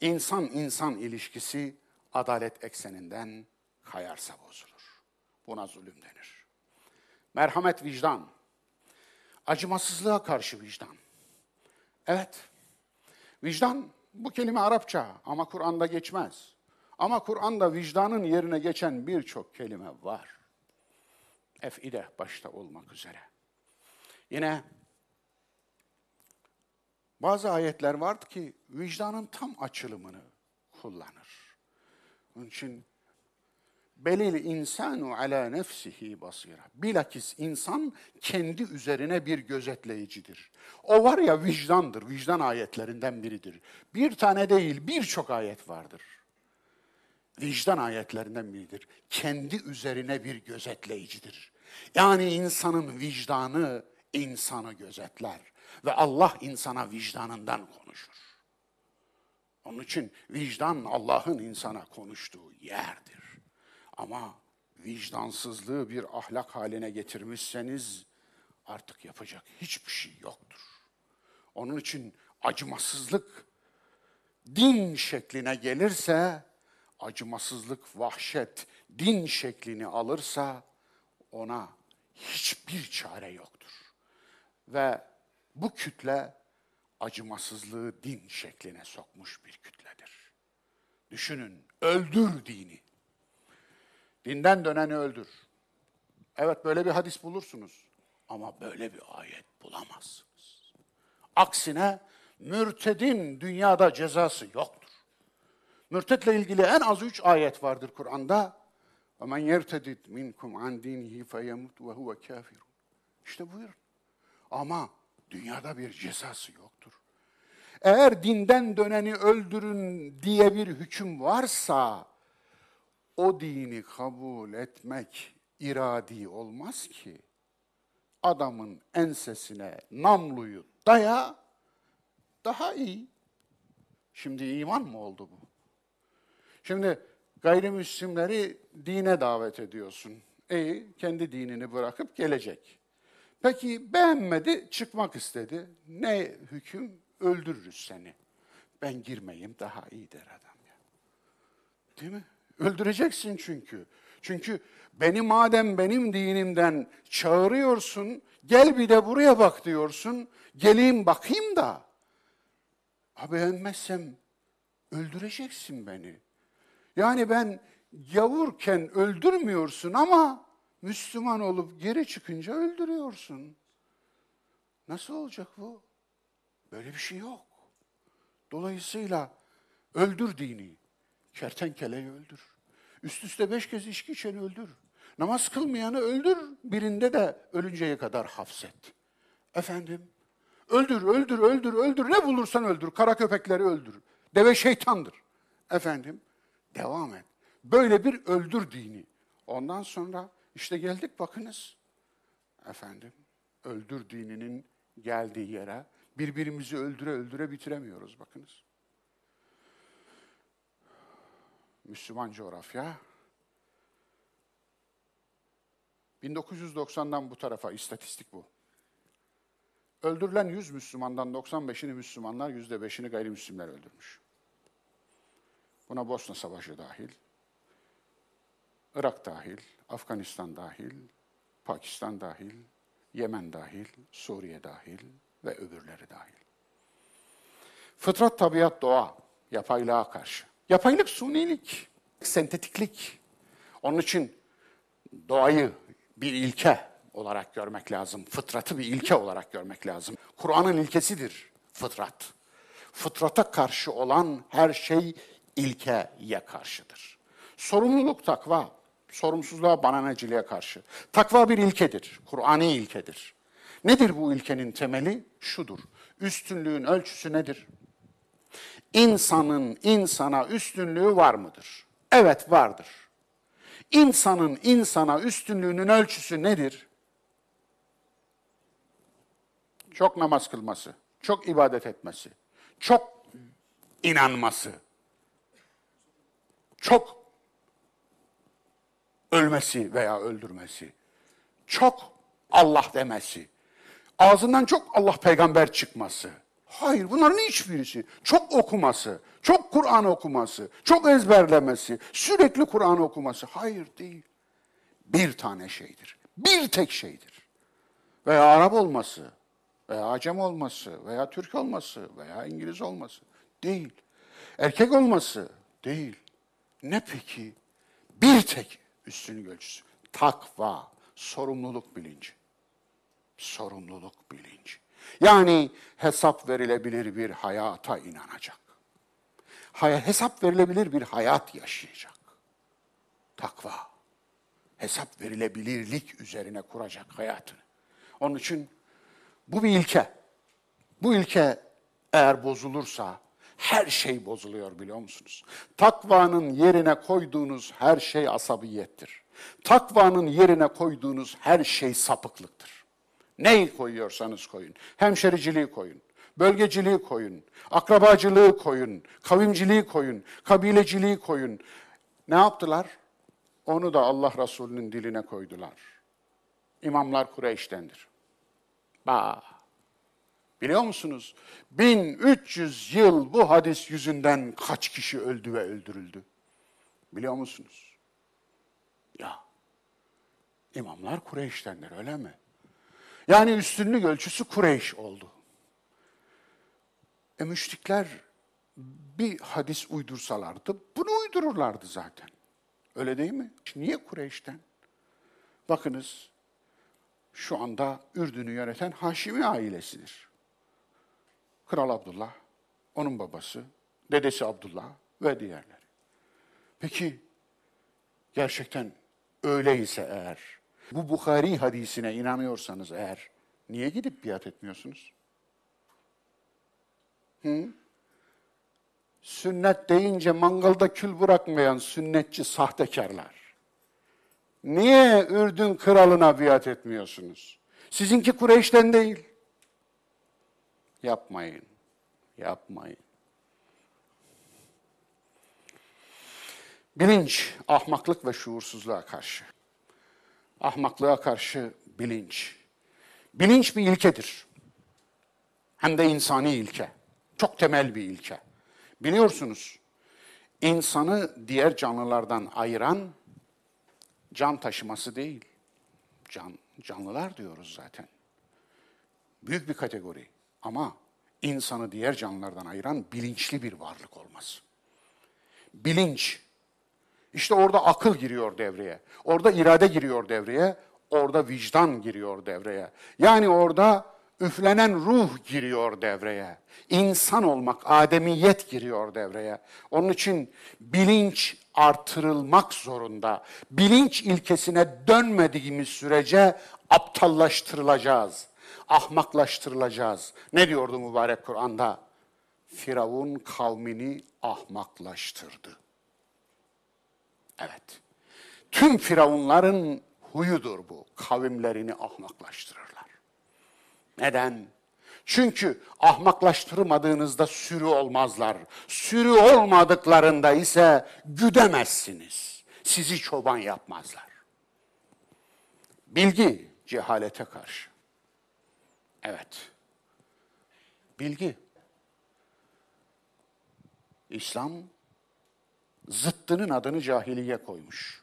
insan-insan ilişkisi adalet ekseninden kayarsa bozulur. Buna zulüm denir. Merhamet vicdan, Acımasızlığa karşı vicdan. Evet, vicdan bu kelime Arapça ama Kur'an'da geçmez. Ama Kur'an'da vicdanın yerine geçen birçok kelime var. Efide başta olmak üzere. Yine bazı ayetler vardı ki vicdanın tam açılımını kullanır. Onun için Belil insanu ala nefsihi basira. Bilakis insan kendi üzerine bir gözetleyicidir. O var ya vicdandır, vicdan ayetlerinden biridir. Bir tane değil, birçok ayet vardır. Vicdan ayetlerinden biridir. Kendi üzerine bir gözetleyicidir. Yani insanın vicdanı insanı gözetler ve Allah insana vicdanından konuşur. Onun için vicdan Allah'ın insana konuştuğu yerdir. Ama vicdansızlığı bir ahlak haline getirmişseniz artık yapacak hiçbir şey yoktur. Onun için acımasızlık din şekline gelirse, acımasızlık, vahşet din şeklini alırsa ona hiçbir çare yoktur. Ve bu kütle acımasızlığı din şekline sokmuş bir kütledir. Düşünün, öldür dini. Dinden döneni öldür. Evet böyle bir hadis bulursunuz ama böyle bir ayet bulamazsınız. Aksine mürtedin dünyada cezası yoktur. Mürtetle ilgili en az üç ayet vardır Kur'an'da. وَمَنْ يَرْتَدِدْ مِنْكُمْ عَنْ دِينِهِ فَيَمُتْ وَهُوَ كَافِرٌ İşte buyurun. Ama dünyada bir cezası yoktur. Eğer dinden döneni öldürün diye bir hüküm varsa, o dini kabul etmek iradi olmaz ki. Adamın ensesine namluyu daya, daha iyi. Şimdi iman mı oldu bu? Şimdi gayrimüslimleri dine davet ediyorsun. İyi, kendi dinini bırakıp gelecek. Peki beğenmedi, çıkmak istedi. Ne hüküm? Öldürürüz seni. Ben girmeyeyim daha iyi der adam ya. Değil mi? Öldüreceksin çünkü. Çünkü beni madem benim dinimden çağırıyorsun, gel bir de buraya bak diyorsun. Geleyim bakayım da. Ha beğenmezsem öldüreceksin beni. Yani ben yavurken öldürmüyorsun ama Müslüman olup geri çıkınca öldürüyorsun. Nasıl olacak bu? Böyle bir şey yok. Dolayısıyla öldür dini. Kertenkeleyi öldür. Üst üste beş kez içki içeni öldür. Namaz kılmayanı öldür, birinde de ölünceye kadar hapset. Efendim, öldür, öldür, öldür, öldür, ne bulursan öldür. Kara köpekleri öldür. Deve şeytandır. Efendim, devam et. Böyle bir öldür dini. Ondan sonra işte geldik bakınız. Efendim, öldür dininin geldiği yere birbirimizi öldüre öldüre bitiremiyoruz bakınız. Müslüman coğrafya 1990'dan bu tarafa istatistik bu. Öldürülen 100 Müslümandan 95'ini Müslümanlar, %5'ini gayrimüslimler öldürmüş. Buna Bosna Savaşı dahil, Irak dahil, Afganistan dahil, Pakistan dahil, Yemen dahil, Suriye dahil ve öbürleri dahil. Fıtrat, tabiat, doğa, yapaylığa karşı. Yapaylık, sunilik, sentetiklik. Onun için doğayı bir ilke olarak görmek lazım. Fıtratı bir ilke olarak görmek lazım. Kur'an'ın ilkesidir fıtrat. Fıtrata karşı olan her şey ilkeye karşıdır. Sorumluluk takva, sorumsuzluğa, bananacılığa karşı. Takva bir ilkedir, Kur'an'i ilkedir. Nedir bu ilkenin temeli? Şudur. Üstünlüğün ölçüsü nedir? İnsanın insana üstünlüğü var mıdır? Evet vardır. İnsanın insana üstünlüğünün ölçüsü nedir? Çok namaz kılması, çok ibadet etmesi, çok inanması, çok ölmesi veya öldürmesi, çok Allah demesi, ağzından çok Allah peygamber çıkması. Hayır bunların hiçbirisi. Çok okuması, çok Kur'an okuması, çok ezberlemesi, sürekli Kur'an okuması. Hayır değil. Bir tane şeydir. Bir tek şeydir. Veya Arap olması, veya Acem olması, veya Türk olması, veya İngiliz olması. Değil. Erkek olması. Değil. Ne peki? Bir tek üstünlük ölçüsü. Takva, sorumluluk bilinci. Sorumluluk bilinci. Yani hesap verilebilir bir hayata inanacak. Hesap verilebilir bir hayat yaşayacak. Takva. Hesap verilebilirlik üzerine kuracak hayatını. Onun için bu bir ilke. Bu ilke eğer bozulursa her şey bozuluyor biliyor musunuz? Takvanın yerine koyduğunuz her şey asabiyettir. Takvanın yerine koyduğunuz her şey sapıklıktır. Neyi koyuyorsanız koyun. Hemşericiliği koyun. Bölgeciliği koyun. Akrabacılığı koyun. Kavimciliği koyun. Kabileciliği koyun. Ne yaptılar? Onu da Allah Resulü'nün diline koydular. İmamlar Kureyş'tendir. Ba. Biliyor musunuz? 1300 yıl bu hadis yüzünden kaç kişi öldü ve öldürüldü? Biliyor musunuz? Ya, imamlar Kureyş'tendir öyle mi? Yani üstünlük ölçüsü Kureyş oldu. E müşrikler bir hadis uydursalardı bunu uydururlardı zaten. Öyle değil mi? Niye Kureyş'ten? Bakınız şu anda Ürdün'ü yöneten Haşimi ailesidir. Kral Abdullah, onun babası, dedesi Abdullah ve diğerleri. Peki gerçekten öyleyse eğer, bu Bukhari hadisine inanıyorsanız eğer, niye gidip biat etmiyorsunuz? Hı? Sünnet deyince mangalda kül bırakmayan sünnetçi sahtekarlar. Niye Ürdün kralına biat etmiyorsunuz? Sizinki Kureyş'ten değil. Yapmayın. Yapmayın. Bilinç, ahmaklık ve şuursuzluğa karşı. Ahmaklığa karşı bilinç. Bilinç bir ilkedir. Hem de insani ilke. Çok temel bir ilke. Biliyorsunuz, insanı diğer canlılardan ayıran can taşıması değil. Can, canlılar diyoruz zaten. Büyük bir kategori. Ama insanı diğer canlılardan ayıran bilinçli bir varlık olması. Bilinç. İşte orada akıl giriyor devreye. Orada irade giriyor devreye. Orada vicdan giriyor devreye. Yani orada üflenen ruh giriyor devreye. İnsan olmak, ademiyet giriyor devreye. Onun için bilinç artırılmak zorunda. Bilinç ilkesine dönmediğimiz sürece aptallaştırılacağız ahmaklaştırılacağız. Ne diyordu mübarek Kur'an'da? Firavun kavmini ahmaklaştırdı. Evet. Tüm firavunların huyudur bu. Kavimlerini ahmaklaştırırlar. Neden? Çünkü ahmaklaştırmadığınızda sürü olmazlar. Sürü olmadıklarında ise güdemezsiniz. Sizi çoban yapmazlar. Bilgi cehalete karşı. Evet. Bilgi. İslam zıttının adını cahiliye koymuş.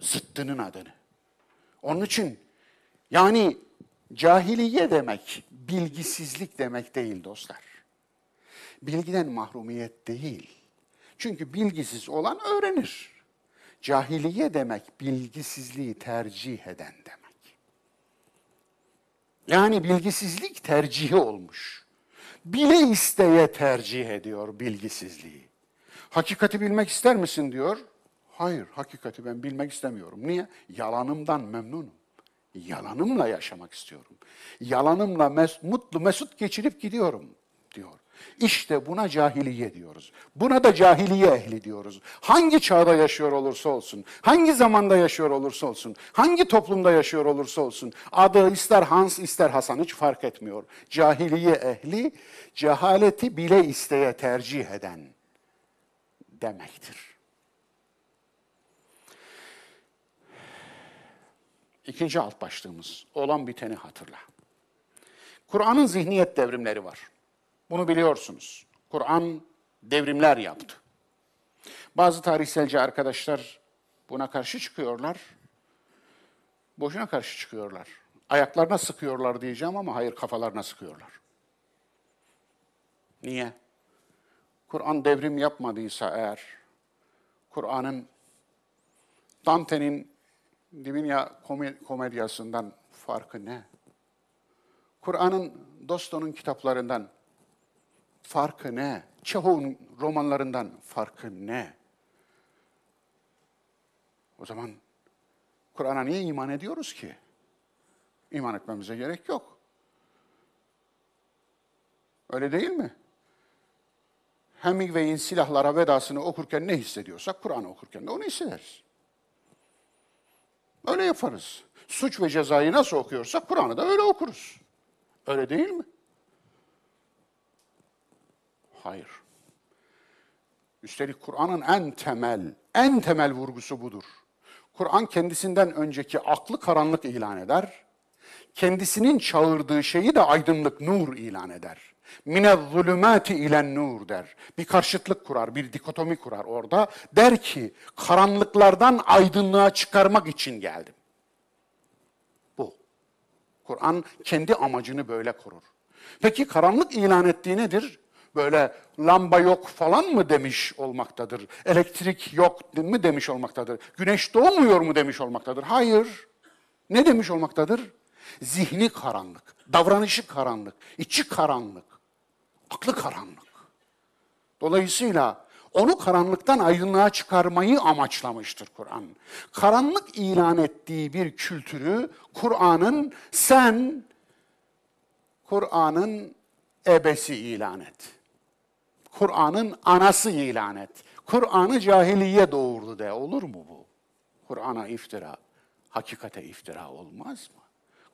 Zıttının adını. Onun için yani cahiliye demek bilgisizlik demek değil dostlar. Bilgiden mahrumiyet değil. Çünkü bilgisiz olan öğrenir. Cahiliye demek bilgisizliği tercih eden demek. Yani bilgisizlik tercihi olmuş. Bile isteye tercih ediyor bilgisizliği. Hakikati bilmek ister misin diyor. Hayır, hakikati ben bilmek istemiyorum. Niye? Yalanımdan memnunum. Yalanımla yaşamak istiyorum. Yalanımla mes mutlu, mesut geçirip gidiyorum diyor. İşte buna cahiliye diyoruz. Buna da cahiliye ehli diyoruz. Hangi çağda yaşıyor olursa olsun, hangi zamanda yaşıyor olursa olsun, hangi toplumda yaşıyor olursa olsun, adı ister Hans ister Hasan hiç fark etmiyor. Cahiliye ehli, cehaleti bile isteye tercih eden demektir. İkinci alt başlığımız, olan biteni hatırla. Kur'an'ın zihniyet devrimleri var. Bunu biliyorsunuz. Kur'an devrimler yaptı. Bazı tarihselci arkadaşlar buna karşı çıkıyorlar. Boşuna karşı çıkıyorlar. Ayaklarına sıkıyorlar diyeceğim ama hayır kafalarına sıkıyorlar. Niye? Kur'an devrim yapmadıysa eğer, Kur'an'ın Dante'nin Divina komedyasından farkı ne? Kur'an'ın Dosto'nun kitaplarından farkı ne? Çehov'un romanlarından farkı ne? O zaman Kur'an'a niye iman ediyoruz ki? İman etmemize gerek yok. Öyle değil mi? Hemingway'in silahlara vedasını okurken ne hissediyorsak Kur'an'ı okurken de onu hissederiz. Öyle yaparız. Suç ve cezayı nasıl okuyorsak Kur'an'ı da öyle okuruz. Öyle değil mi? Hayır. Üstelik Kur'an'ın en temel, en temel vurgusu budur. Kur'an kendisinden önceki aklı karanlık ilan eder. kendisinin çağırdığı şeyi de aydınlık nur ilan eder. Mine zulümati ilen nur der. Bir karşıtlık kurar, bir dikotomi kurar orada. Der ki karanlıklardan aydınlığa çıkarmak için geldim. Bu. Kur'an kendi amacını böyle korur. Peki karanlık ilan ettiği nedir? Böyle lamba yok falan mı demiş olmaktadır? Elektrik yok mu demiş olmaktadır? Güneş doğmuyor mu demiş olmaktadır? Hayır. Ne demiş olmaktadır? Zihni karanlık, davranışı karanlık, içi karanlık, aklı karanlık. Dolayısıyla onu karanlıktan aydınlığa çıkarmayı amaçlamıştır Kur'an. Karanlık ilan ettiği bir kültürü Kur'an'ın sen Kur'an'ın ebesi ilan et. Kur'an'ın anası ilan et. Kur'an'ı cahiliye doğurdu de. Olur mu bu? Kur'an'a iftira, hakikate iftira olmaz mı?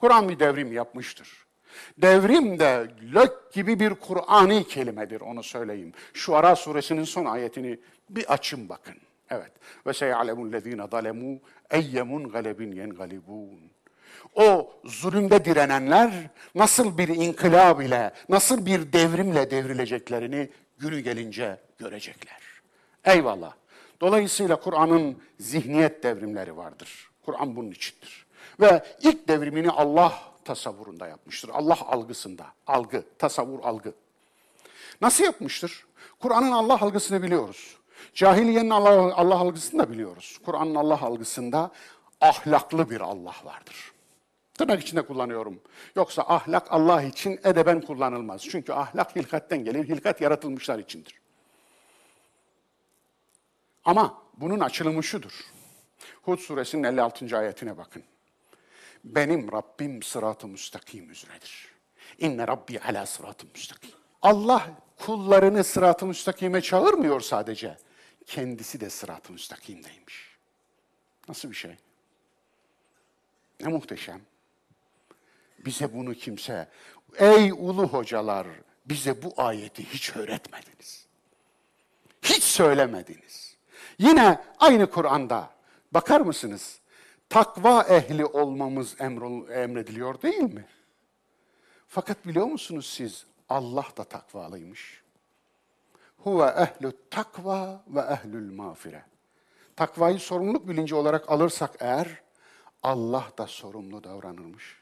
Kur'an bir devrim yapmıştır. Devrim de lök gibi bir Kur'ani kelimedir onu söyleyeyim. Şu Ara suresinin son ayetini bir açın bakın. Evet. Ve seyalemul lezine zalemu eyyemun galebin yengalibun. O zulümde direnenler nasıl bir inkılab ile, nasıl bir devrimle devrileceklerini günü gelince görecekler. Eyvallah. Dolayısıyla Kur'an'ın zihniyet devrimleri vardır. Kur'an bunun içindir. Ve ilk devrimini Allah tasavvurunda yapmıştır. Allah algısında. Algı, tasavvur algı. Nasıl yapmıştır? Kur'an'ın Allah algısını biliyoruz. Cahiliyenin Allah, Allah algısını da biliyoruz. Kur'an'ın Allah algısında ahlaklı bir Allah vardır. Tırnak içinde kullanıyorum. Yoksa ahlak Allah için edeben kullanılmaz. Çünkü ahlak hilkatten gelir, hilkat yaratılmışlar içindir. Ama bunun açılımı şudur. Hud suresinin 56. ayetine bakın. Benim Rabbim sırat-ı müstakim üzeredir. İnne Rabbi ala sırat-ı müstakim. Allah kullarını sırat-ı müstakime çağırmıyor sadece. Kendisi de sırat-ı müstakimdeymiş. Nasıl bir şey? Ne muhteşem. Bize bunu kimse, ey ulu hocalar bize bu ayeti hiç öğretmediniz. Hiç söylemediniz. Yine aynı Kur'an'da bakar mısınız? Takva ehli olmamız emrediliyor değil mi? Fakat biliyor musunuz siz Allah da takvalıymış. Huve ehlü takva ve ehlül mağfire. Takvayı sorumluluk bilinci olarak alırsak eğer Allah da sorumlu davranırmış.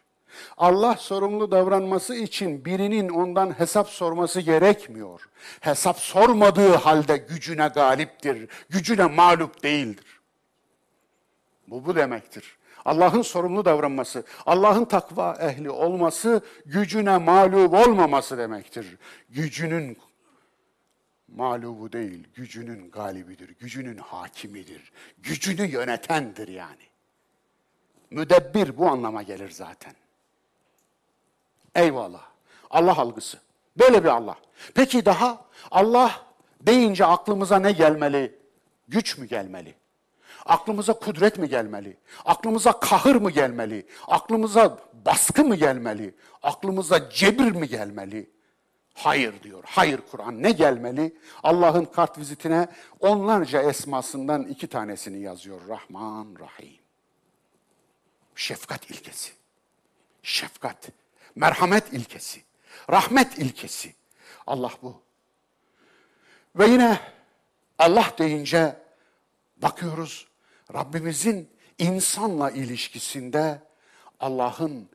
Allah sorumlu davranması için birinin ondan hesap sorması gerekmiyor. Hesap sormadığı halde gücüne galiptir, gücüne mağlup değildir. Bu bu demektir. Allah'ın sorumlu davranması, Allah'ın takva ehli olması, gücüne mağlup olmaması demektir. Gücünün mağlubu değil, gücünün galibidir, gücünün hakimidir, gücünü yönetendir yani. Müdebbir bu anlama gelir zaten. Eyvallah. Allah algısı. Böyle bir Allah. Peki daha Allah deyince aklımıza ne gelmeli? Güç mü gelmeli? Aklımıza kudret mi gelmeli? Aklımıza kahır mı gelmeli? Aklımıza baskı mı gelmeli? Aklımıza cebir mi gelmeli? Hayır diyor. Hayır Kur'an. Ne gelmeli? Allah'ın kart vizitine onlarca esmasından iki tanesini yazıyor. Rahman, Rahim. Şefkat ilkesi. Şefkat merhamet ilkesi, rahmet ilkesi. Allah bu. Ve yine Allah deyince bakıyoruz Rabbimizin insanla ilişkisinde Allah'ın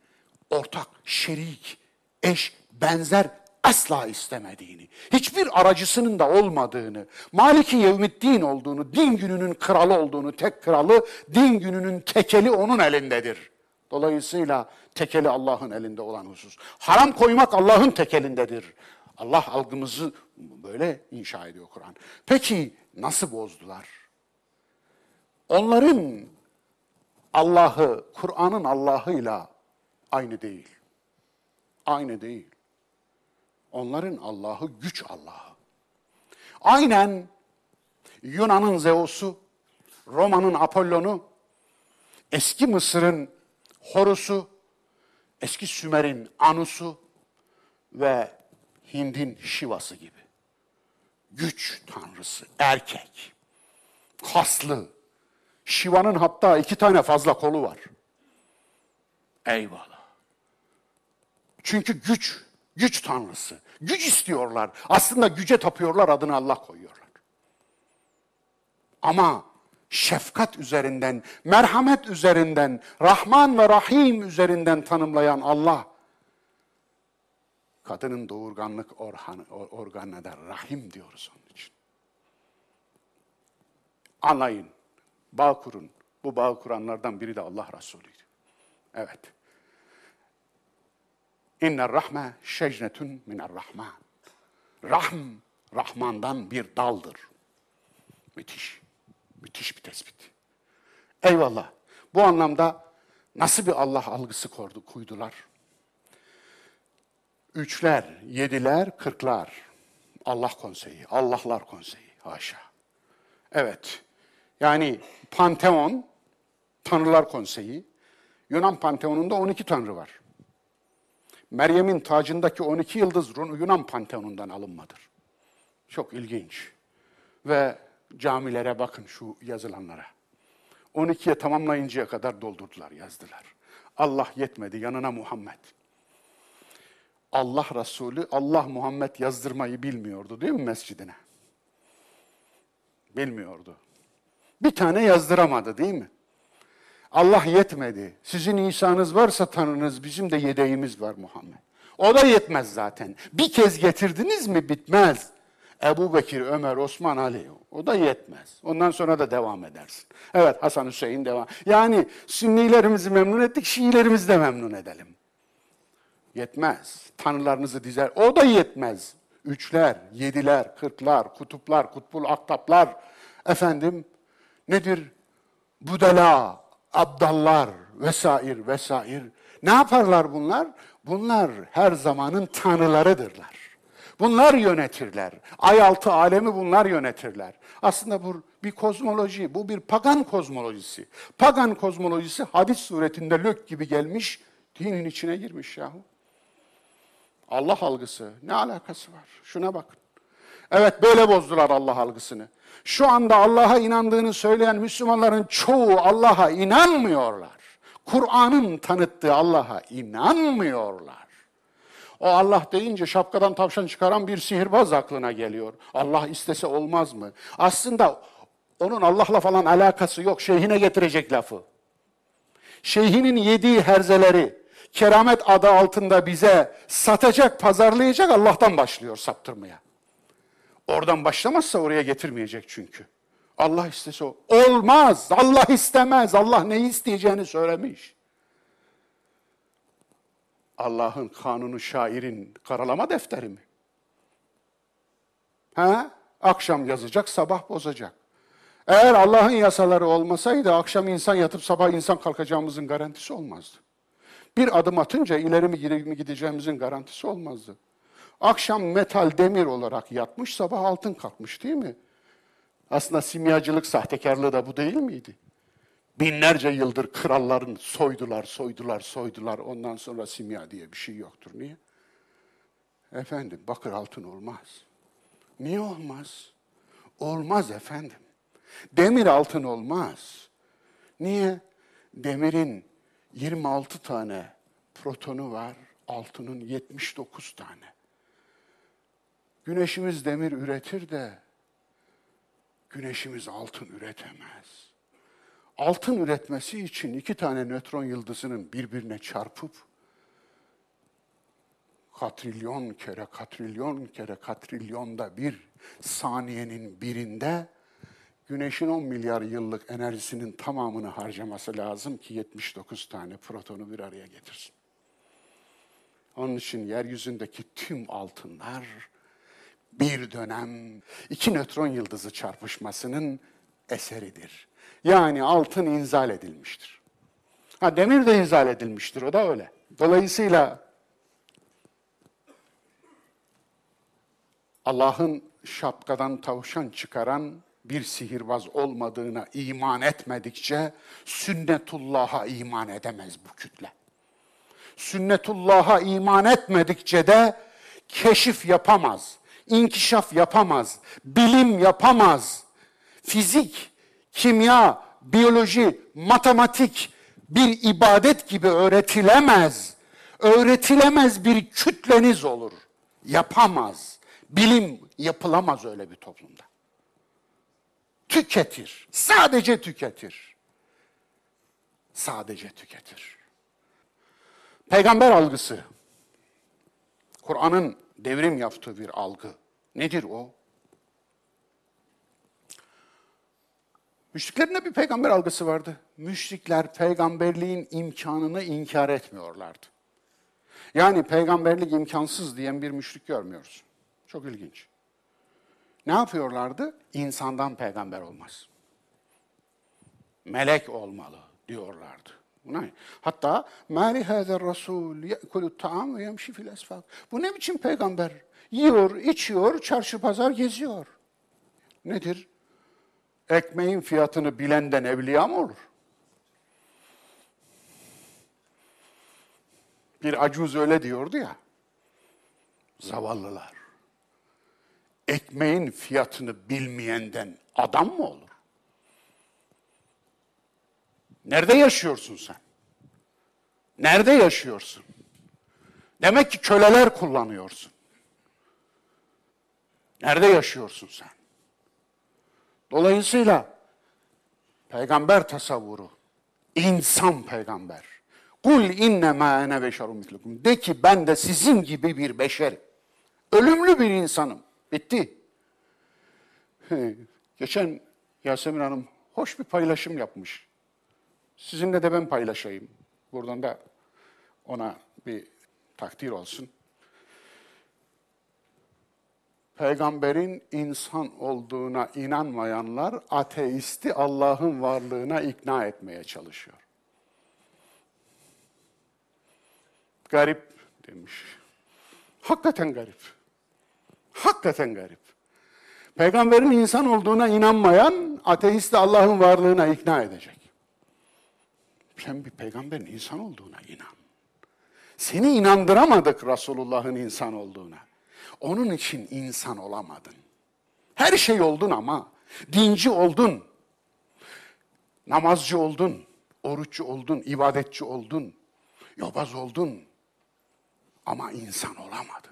ortak, şerik, eş, benzer asla istemediğini, hiçbir aracısının da olmadığını, Maliki Yevmiddin olduğunu, din gününün kralı olduğunu, tek kralı, din gününün tekeli onun elindedir. Dolayısıyla tekeli Allah'ın elinde olan husus. Haram koymak Allah'ın tekelindedir. Allah algımızı böyle inşa ediyor Kur'an. Peki nasıl bozdular? Onların Allah'ı, Kur'an'ın Allah'ıyla aynı değil. Aynı değil. Onların Allah'ı güç Allah'ı. Aynen Yunan'ın Zeus'u, Roma'nın Apollon'u, eski Mısır'ın Horus'u, eski Sümer'in Anus'u ve Hind'in Şivası gibi. Güç tanrısı, erkek, kaslı. Şiva'nın hatta iki tane fazla kolu var. Eyvallah. Çünkü güç, güç tanrısı. Güç istiyorlar. Aslında güce tapıyorlar, adını Allah koyuyorlar. Ama şefkat üzerinden, merhamet üzerinden, Rahman ve Rahim üzerinden tanımlayan Allah, kadının doğurganlık organı, organına da rahim diyoruz onun için. Anlayın, bağ kurun. Bu bağ kuranlardan biri de Allah Resulü'ydü. Evet. İnne rahme şecnetun minel rahman. Rahm, Rahman'dan bir daldır. Müthiş. Müthiş bir tespit. Eyvallah. Bu anlamda nasıl bir Allah algısı kurdu, kuydular? Üçler, yediler, kırklar. Allah konseyi, Allahlar konseyi. Haşa. Evet. Yani Panteon, Tanrılar Konseyi. Yunan Panteonunda 12 tanrı var. Meryem'in tacındaki 12 yıldız Yunan Panteonundan alınmadır. Çok ilginç. Ve camilere bakın şu yazılanlara. 12'ye tamamlayıncaya kadar doldurdular, yazdılar. Allah yetmedi, yanına Muhammed. Allah Resulü, Allah Muhammed yazdırmayı bilmiyordu değil mi mescidine? Bilmiyordu. Bir tane yazdıramadı değil mi? Allah yetmedi. Sizin İsa'nız varsa tanınız, bizim de yedeğimiz var Muhammed. O da yetmez zaten. Bir kez getirdiniz mi bitmez. Ebu Bekir, Ömer, Osman, Ali. O da yetmez. Ondan sonra da devam edersin. Evet Hasan Hüseyin devam. Yani Sünnilerimizi memnun ettik, Şiilerimizi de memnun edelim. Yetmez. Tanrılarınızı dizer. O da yetmez. Üçler, yediler, kırklar, kutuplar, kutbul aktaplar. Efendim nedir? Budala, abdallar vesair vesair. Ne yaparlar bunlar? Bunlar her zamanın tanrılarıdırlar. Bunlar yönetirler. Ay altı alemi bunlar yönetirler. Aslında bu bir kozmoloji, bu bir pagan kozmolojisi. Pagan kozmolojisi hadis suretinde lök gibi gelmiş, dinin içine girmiş yahu. Allah algısı ne alakası var? Şuna bakın. Evet böyle bozdular Allah algısını. Şu anda Allah'a inandığını söyleyen Müslümanların çoğu Allah'a inanmıyorlar. Kur'an'ın tanıttığı Allah'a inanmıyorlar. O Allah deyince şapkadan tavşan çıkaran bir sihirbaz aklına geliyor. Allah istese olmaz mı? Aslında onun Allah'la falan alakası yok. Şeyhine getirecek lafı. Şeyhinin yediği herzeleri keramet adı altında bize satacak, pazarlayacak Allah'tan başlıyor saptırmaya. Oradan başlamazsa oraya getirmeyecek çünkü. Allah istese. Olmaz. Allah istemez. Allah neyi isteyeceğini söylemiş. Allah'ın kanunu şairin karalama defteri mi? Ha? Akşam yazacak, sabah bozacak. Eğer Allah'ın yasaları olmasaydı akşam insan yatıp sabah insan kalkacağımızın garantisi olmazdı. Bir adım atınca ileri mi gideceğimizin garantisi olmazdı. Akşam metal demir olarak yatmış, sabah altın kalkmış değil mi? Aslında simyacılık sahtekarlığı da bu değil miydi? Binlerce yıldır kralların soydular, soydular, soydular. Ondan sonra simya diye bir şey yoktur. Niye? Efendim bakır altın olmaz. Niye olmaz? Olmaz efendim. Demir altın olmaz. Niye? Demirin 26 tane protonu var, altının 79 tane. Güneşimiz demir üretir de güneşimiz altın üretemez. Altın üretmesi için iki tane nötron yıldızının birbirine çarpıp katrilyon kere, katrilyon kere, katrilyonda bir saniyenin birinde Güneşin 10 milyar yıllık enerjisinin tamamını harcaması lazım ki 79 tane protonu bir araya getirsin. Onun için yeryüzündeki tüm altınlar bir dönem iki nötron yıldızı çarpışmasının eseridir. Yani altın inzal edilmiştir. Ha demir de inzal edilmiştir, o da öyle. Dolayısıyla Allah'ın şapkadan tavşan çıkaran bir sihirbaz olmadığına iman etmedikçe sünnetullah'a iman edemez bu kütle. Sünnetullah'a iman etmedikçe de keşif yapamaz, inkişaf yapamaz, bilim yapamaz. Fizik, kimya, biyoloji, matematik bir ibadet gibi öğretilemez. öğretilemez bir kütleniz olur. Yapamaz. Bilim yapılamaz öyle bir toplumda. Tüketir. Sadece tüketir. Sadece tüketir. Peygamber algısı. Kur'an'ın devrim yaptığı bir algı. Nedir o? Müşriklerin de bir peygamber algısı vardı. Müşrikler peygamberliğin imkanını inkar etmiyorlardı. Yani peygamberlik imkansız diyen bir müşrik görmüyoruz. Çok ilginç. Ne yapıyorlardı? İnsandan peygamber olmaz. Melek olmalı diyorlardı. Buna, hatta mali hazer rasul yekulu taam ve yemşi fil esfak. Bu ne biçim peygamber? Yiyor, içiyor, çarşı pazar geziyor. Nedir? Ekmeğin fiyatını bilenden evliya mı olur? Bir acuz öyle diyordu ya. Zavallılar. Ekmeğin fiyatını bilmeyenden adam mı olur? Nerede yaşıyorsun sen? Nerede yaşıyorsun? Demek ki köleler kullanıyorsun. Nerede yaşıyorsun sen? Dolayısıyla peygamber tasavvuru, insan peygamber. Kul innema ene beşerun mislukum. De ki ben de sizin gibi bir beşer. Ölümlü bir insanım. Bitti. Geçen Yasemin Hanım hoş bir paylaşım yapmış. Sizinle de ben paylaşayım. Buradan da ona bir takdir olsun. Peygamberin insan olduğuna inanmayanlar ateisti Allah'ın varlığına ikna etmeye çalışıyor. Garip demiş. Hakikaten garip. Hakikaten garip. Peygamberin insan olduğuna inanmayan ateisti Allah'ın varlığına ikna edecek. Sen bir peygamberin insan olduğuna inan. Seni inandıramadık Resulullah'ın insan olduğuna. Onun için insan olamadın. Her şey oldun ama dinci oldun. Namazcı oldun, oruççu oldun, ibadetçi oldun, yobaz oldun. Ama insan olamadın.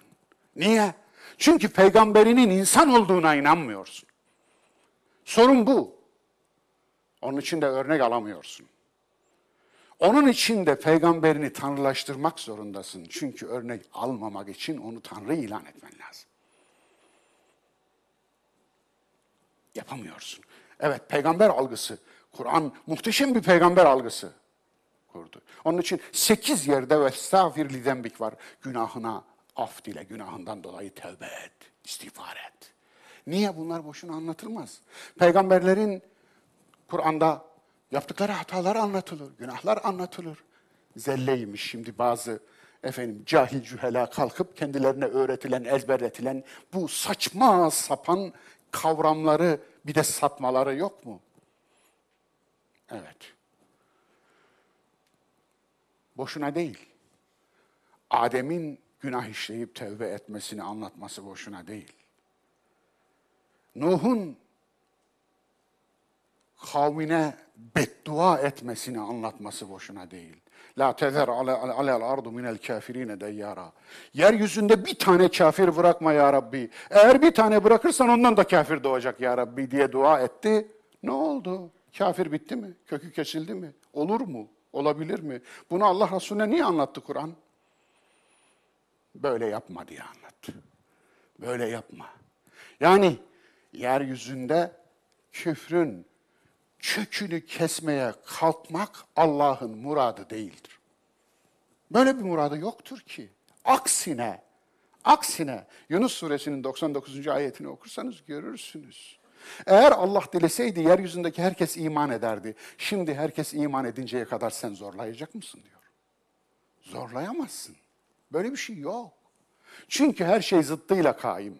Niye? Çünkü peygamberinin insan olduğuna inanmıyorsun. Sorun bu. Onun için de örnek alamıyorsun. Onun için de peygamberini tanrılaştırmak zorundasın. Çünkü örnek almamak için onu tanrı ilan etmen lazım. Yapamıyorsun. Evet peygamber algısı. Kur'an muhteşem bir peygamber algısı kurdu. Onun için sekiz yerde ve estağfirli zembik var. Günahına af dile, günahından dolayı tövbe et, istiğfar et. Niye bunlar boşuna anlatılmaz? Peygamberlerin Kur'an'da yaptıkları hatalar anlatılır, günahlar anlatılır. Zelleymiş şimdi bazı efendim cahil cühela kalkıp kendilerine öğretilen, ezberletilen bu saçma sapan kavramları bir de satmaları yok mu? Evet. Boşuna değil. Adem'in günah işleyip tevbe etmesini anlatması boşuna değil. Nuh'un kavmine beddua etmesini anlatması boşuna değil. La tezer alel ardu minel kafirine deyyara. Yeryüzünde bir tane kafir bırakma ya Rabbi. Eğer bir tane bırakırsan ondan da kafir doğacak ya Rabbi diye dua etti. Ne oldu? Kafir bitti mi? Kökü kesildi mi? Olur mu? Olabilir mi? Bunu Allah Resulüne niye anlattı Kur'an? Böyle yapma diye anlattı. Böyle yapma. Yani yeryüzünde küfrün kökünü kesmeye kalkmak Allah'ın muradı değildir. Böyle bir muradı yoktur ki. Aksine, aksine Yunus suresinin 99. ayetini okursanız görürsünüz. Eğer Allah dileseydi yeryüzündeki herkes iman ederdi. Şimdi herkes iman edinceye kadar sen zorlayacak mısın diyor. Zorlayamazsın. Böyle bir şey yok. Çünkü her şey zıttıyla kaim.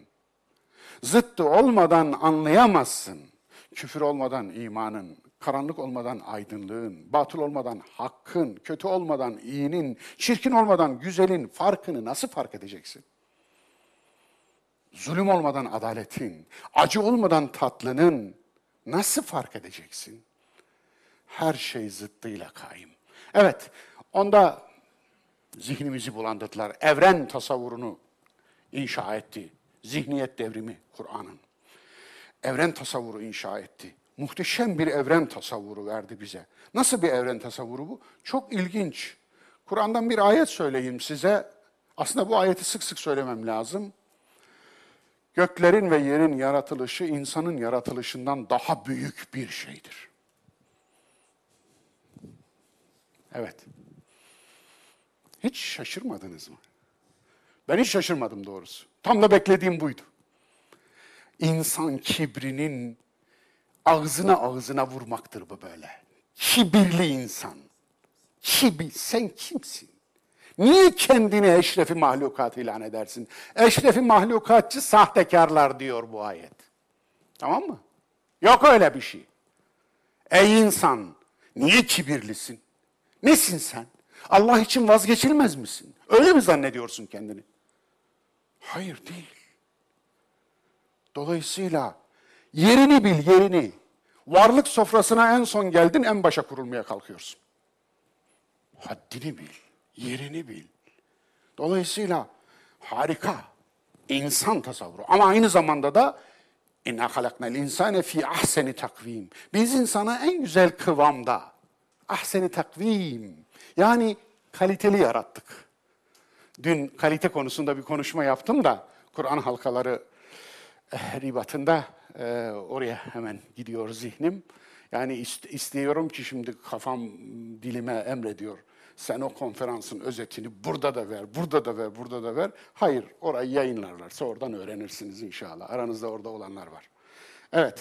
Zıttı olmadan anlayamazsın. Küfür olmadan imanın, karanlık olmadan aydınlığın, batıl olmadan hakkın, kötü olmadan iyinin, çirkin olmadan güzelin farkını nasıl fark edeceksin? Zulüm olmadan adaletin, acı olmadan tatlının nasıl fark edeceksin? Her şey zıttıyla kaim. Evet, onda Zihnimizi bulandırdılar. Evren tasavvurunu inşa etti. Zihniyet devrimi Kur'an'ın. Evren tasavvuru inşa etti. Muhteşem bir evren tasavvuru verdi bize. Nasıl bir evren tasavvuru bu? Çok ilginç. Kur'an'dan bir ayet söyleyeyim size. Aslında bu ayeti sık sık söylemem lazım. Göklerin ve yerin yaratılışı insanın yaratılışından daha büyük bir şeydir. Evet. Hiç şaşırmadınız mı? Ben hiç şaşırmadım doğrusu. Tam da beklediğim buydu. İnsan kibrinin ağzına ağzına vurmaktır bu böyle. Kibirli insan. Kibir, sen kimsin? Niye kendini eşrefi mahlukat ilan edersin? Eşrefi mahlukatçı sahtekarlar diyor bu ayet. Tamam mı? Yok öyle bir şey. Ey insan, niye kibirlisin? Nesin sen? Allah için vazgeçilmez misin? Öyle mi zannediyorsun kendini? Hayır değil. Dolayısıyla yerini bil, yerini. Varlık sofrasına en son geldin, en başa kurulmaya kalkıyorsun. Haddini bil, yerini bil. Dolayısıyla harika, insan tasavvuru. Ama aynı zamanda da İnna halaknel insane fi ahseni takvim. Biz insana en güzel kıvamda, ahseni takvim. Yani kaliteli yarattık. Dün kalite konusunda bir konuşma yaptım da Kur'an halkaları ribatında e, oraya hemen gidiyor zihnim. Yani ist- istiyorum ki şimdi kafam dilime emrediyor. Sen o konferansın özetini burada da ver, burada da ver, burada da ver. Hayır, orayı yayınlarlarsa oradan öğrenirsiniz inşallah. Aranızda orada olanlar var. Evet,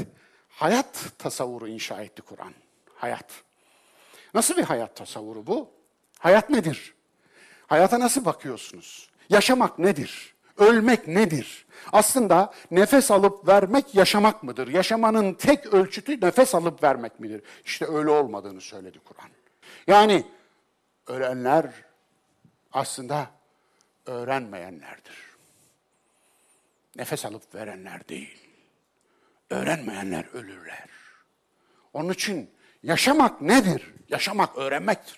hayat tasavvuru inşa etti Kur'an. Hayat. Nasıl bir hayat tasavvuru bu? Hayat nedir? Hayata nasıl bakıyorsunuz? Yaşamak nedir? Ölmek nedir? Aslında nefes alıp vermek yaşamak mıdır? Yaşamanın tek ölçütü nefes alıp vermek midir? İşte öyle olmadığını söyledi Kur'an. Yani ölenler aslında öğrenmeyenlerdir. Nefes alıp verenler değil. Öğrenmeyenler ölürler. Onun için yaşamak nedir? Yaşamak öğrenmektir.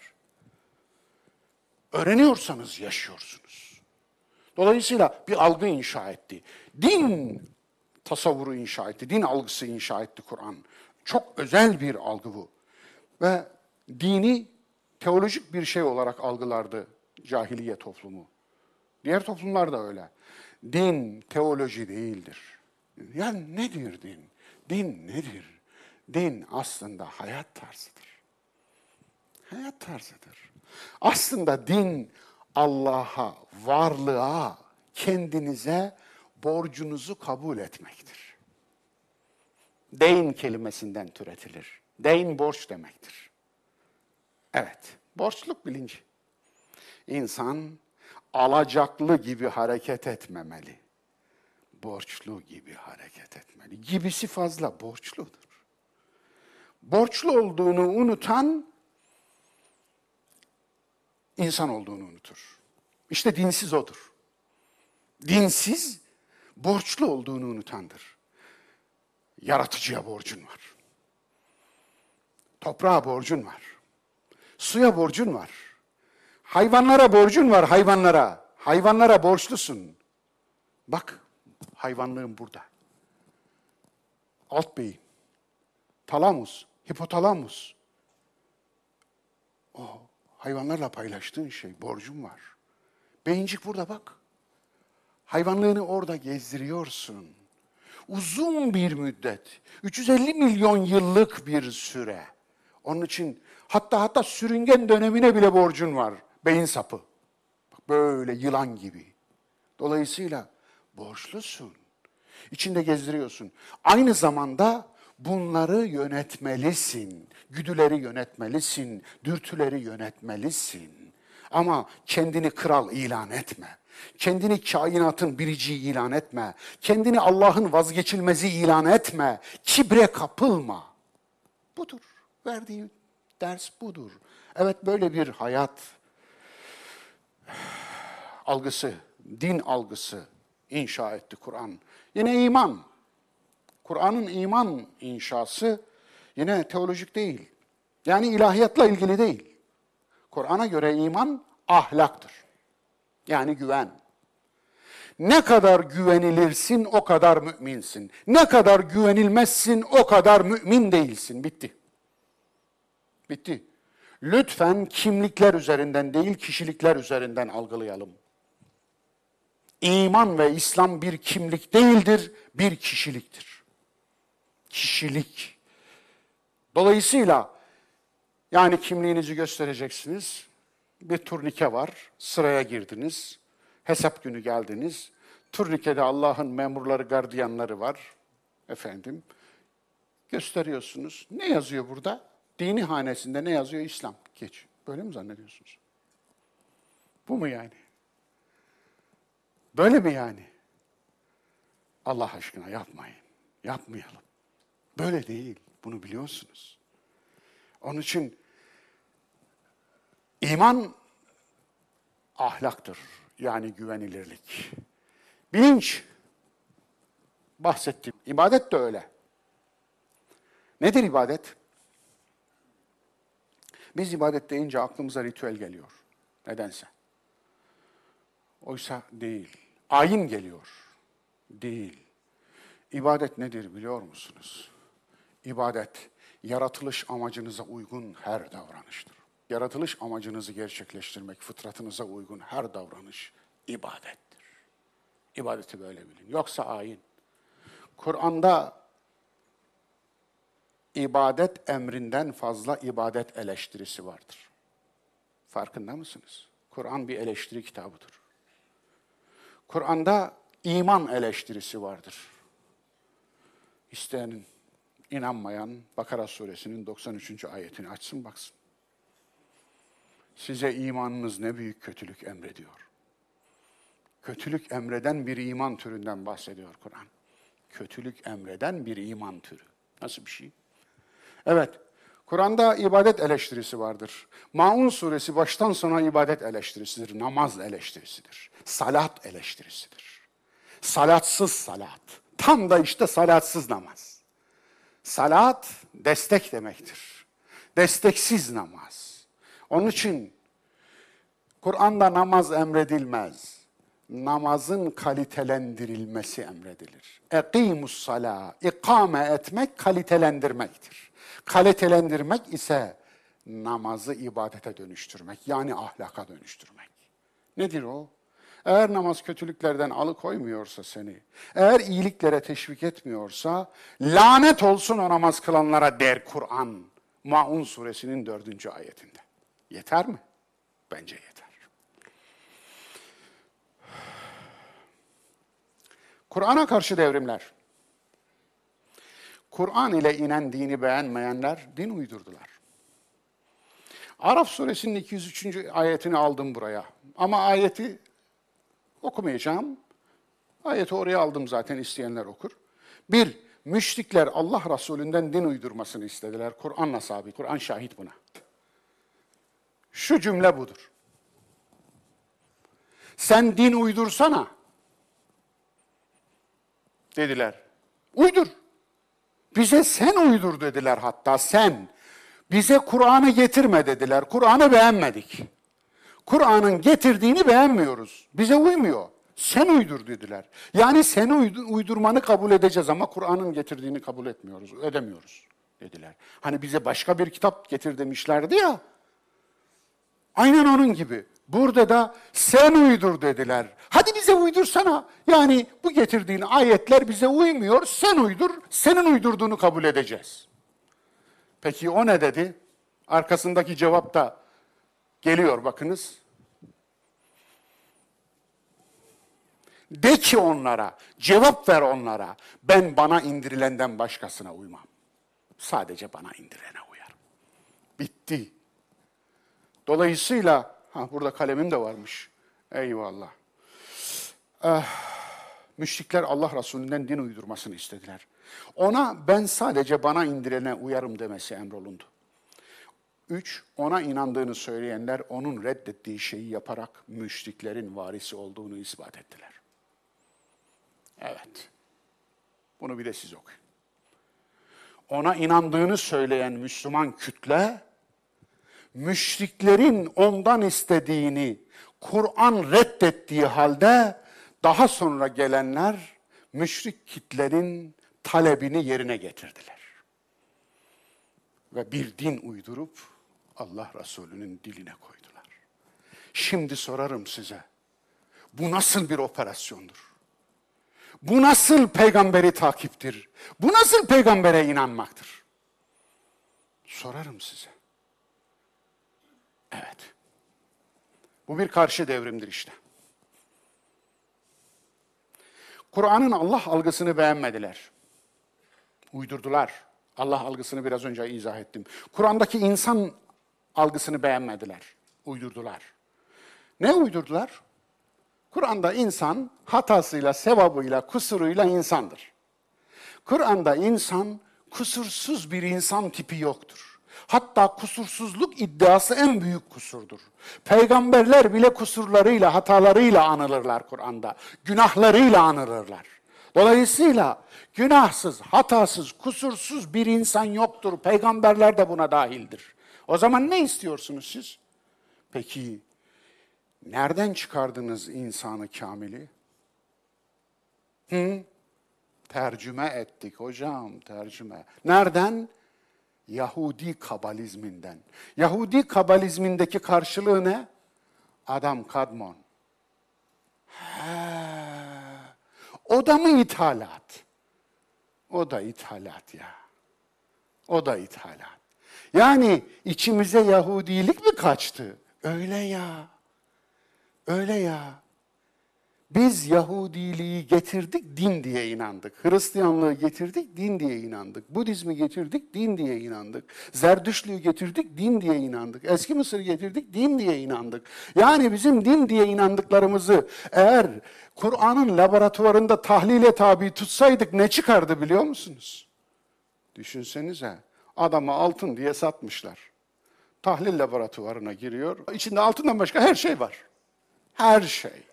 Öğreniyorsanız yaşıyorsunuz. Dolayısıyla bir algı inşa etti. Din tasavvuru inşa etti. Din algısı inşa etti Kur'an. Çok özel bir algı bu. Ve dini teolojik bir şey olarak algılardı cahiliye toplumu. Diğer toplumlar da öyle. Din teoloji değildir. Yani nedir din? Din nedir? Din aslında hayat tarzıdır. Hayat tarzıdır. Aslında din Allah'a, varlığa, kendinize borcunuzu kabul etmektir. Deyn kelimesinden türetilir. Deyn borç demektir. Evet, borçluk bilinci. İnsan alacaklı gibi hareket etmemeli. Borçlu gibi hareket etmeli. Gibisi fazla borçludur. Borçlu olduğunu unutan insan olduğunu unutur. İşte dinsiz odur. Dinsiz, borçlu olduğunu unutandır. Yaratıcıya borcun var. Toprağa borcun var. Suya borcun var. Hayvanlara borcun var, hayvanlara. Hayvanlara borçlusun. Bak, hayvanlığın burada. Alt beyin, talamus, hipotalamus. O hayvanlarla paylaştığın şey, borcun var. Beyincik burada bak. Hayvanlığını orada gezdiriyorsun. Uzun bir müddet, 350 milyon yıllık bir süre. Onun için hatta hatta sürüngen dönemine bile borcun var. Beyin sapı. Bak böyle yılan gibi. Dolayısıyla borçlusun. İçinde gezdiriyorsun. Aynı zamanda bunları yönetmelisin. Güdüleri yönetmelisin. Dürtüleri yönetmelisin. Ama kendini kral ilan etme. Kendini kainatın biriciği ilan etme. Kendini Allah'ın vazgeçilmezi ilan etme. Kibre kapılma. Budur. Verdiği ders budur. Evet böyle bir hayat algısı, din algısı inşa etti Kur'an. Yine iman. Kur'an'ın iman inşası yine teolojik değil. Yani ilahiyatla ilgili değil. Kur'an'a göre iman ahlaktır. Yani güven. Ne kadar güvenilirsin o kadar müminsin. Ne kadar güvenilmezsin o kadar mümin değilsin. Bitti. Bitti. Lütfen kimlikler üzerinden değil kişilikler üzerinden algılayalım. İman ve İslam bir kimlik değildir, bir kişiliktir. Kişilik. Dolayısıyla yani kimliğinizi göstereceksiniz. Bir turnike var, sıraya girdiniz. Hesap günü geldiniz. Turnikede Allah'ın memurları, gardiyanları var. Efendim, gösteriyorsunuz. Ne yazıyor burada? Dini hanesinde ne yazıyor? İslam. Geç. Böyle mi zannediyorsunuz? Bu mu yani? Böyle mi yani? Allah aşkına yapmayın. Yapmayalım. Böyle değil. Bunu biliyorsunuz. Onun için iman ahlaktır. Yani güvenilirlik. Bilinç bahsettim. İbadet de öyle. Nedir ibadet? Biz ibadet deyince aklımıza ritüel geliyor. Nedense. Oysa değil. Ayin geliyor. Değil. İbadet nedir biliyor musunuz? İbadet, yaratılış amacınıza uygun her davranıştır. Yaratılış amacınızı gerçekleştirmek, fıtratınıza uygun her davranış ibadettir. İbadeti böyle bilin. Yoksa ayin. Kur'an'da ibadet emrinden fazla ibadet eleştirisi vardır. Farkında mısınız? Kur'an bir eleştiri kitabıdır. Kur'an'da iman eleştirisi vardır. İsteyen, inanmayan Bakara suresinin 93. ayetini açsın baksın. Size imanınız ne büyük kötülük emrediyor. Kötülük emreden bir iman türünden bahsediyor Kur'an. Kötülük emreden bir iman türü. Nasıl bir şey? Evet, Kur'an'da ibadet eleştirisi vardır. Maun suresi baştan sona ibadet eleştirisidir, namaz eleştirisidir, salat eleştirisidir. Salatsız salat, tam da işte salatsız namaz. Salat destek demektir. Desteksiz namaz. Onun için Kur'an'da namaz emredilmez. Namazın kalitelendirilmesi emredilir. Ekimus sala, ikame etmek kalitelendirmektir. Kalitelendirmek ise namazı ibadete dönüştürmek, yani ahlaka dönüştürmek. Nedir o? Eğer namaz kötülüklerden alıkoymuyorsa seni, eğer iyiliklere teşvik etmiyorsa, lanet olsun o namaz kılanlara der Kur'an. Maun suresinin dördüncü ayetinde. Yeter mi? Bence yeter. Kur'an'a karşı devrimler. Kur'an ile inen dini beğenmeyenler din uydurdular. Araf suresinin 203. ayetini aldım buraya. Ama ayeti okumayacağım. Ayeti oraya aldım zaten isteyenler okur. Bir, müşrikler Allah Resulünden din uydurmasını istediler. Kur'an'la sabit, Kur'an şahit buna. Şu cümle budur. Sen din uydursana. Dediler. Uydur. Bize sen uydur dediler hatta sen. Bize Kur'an'ı getirme dediler. Kur'an'ı beğenmedik. Kur'an'ın getirdiğini beğenmiyoruz. Bize uymuyor. Sen uydur dediler. Yani seni uydurmanı kabul edeceğiz ama Kur'an'ın getirdiğini kabul etmiyoruz, ödemiyoruz dediler. Hani bize başka bir kitap getir demişlerdi ya. Aynen onun gibi. Burada da sen uydur dediler. Hadi bize uydursana. Yani bu getirdiğin ayetler bize uymuyor. Sen uydur. Senin uydurduğunu kabul edeceğiz. Peki o ne dedi? Arkasındaki cevap da geliyor bakınız. De ki onlara, cevap ver onlara. Ben bana indirilenden başkasına uymam. Sadece bana indirilene uyarım. Bitti. Dolayısıyla Ha burada kalemim de varmış. Eyvallah. Eh, müşrikler Allah Resulü'nden din uydurmasını istediler. Ona ben sadece bana indirene uyarım demesi emrolundu. Üç, ona inandığını söyleyenler onun reddettiği şeyi yaparak müşriklerin varisi olduğunu ispat ettiler. Evet. Bunu bir de siz okuyun. Ona inandığını söyleyen Müslüman kütle, müşriklerin ondan istediğini, Kur'an reddettiği halde daha sonra gelenler müşrik kitlerin talebini yerine getirdiler. Ve bir din uydurup Allah Resulü'nün diline koydular. Şimdi sorarım size. Bu nasıl bir operasyondur? Bu nasıl peygamberi takiptir? Bu nasıl peygambere inanmaktır? Sorarım size. Evet. Bu bir karşı devrimdir işte. Kur'an'ın Allah algısını beğenmediler. Uydurdular. Allah algısını biraz önce izah ettim. Kur'an'daki insan algısını beğenmediler. Uydurdular. Ne uydurdular? Kur'an'da insan hatasıyla, sevabıyla, kusuruyla insandır. Kur'an'da insan kusursuz bir insan tipi yoktur. Hatta kusursuzluk iddiası en büyük kusurdur. Peygamberler bile kusurlarıyla, hatalarıyla anılırlar Kur'an'da. Günahlarıyla anılırlar. Dolayısıyla günahsız, hatasız, kusursuz bir insan yoktur. Peygamberler de buna dahildir. O zaman ne istiyorsunuz siz? Peki nereden çıkardınız insanı kamili? Hı? Tercüme ettik hocam, tercüme. Nereden? Yahudi kabalizminden. Yahudi kabalizmindeki karşılığı ne? Adam kadmon. He. O da mı ithalat? O da ithalat ya. O da ithalat. Yani içimize Yahudilik mi kaçtı? Öyle ya. Öyle ya. Biz Yahudiliği getirdik, din diye inandık. Hristiyanlığı getirdik, din diye inandık. Budizmi getirdik, din diye inandık. Zerdüştlüğü getirdik, din diye inandık. Eski Mısır'ı getirdik, din diye inandık. Yani bizim din diye inandıklarımızı eğer Kur'an'ın laboratuvarında tahlile tabi tutsaydık ne çıkardı biliyor musunuz? Düşünsenize, adama altın diye satmışlar. Tahlil laboratuvarına giriyor, içinde altından başka her şey var. Her şey.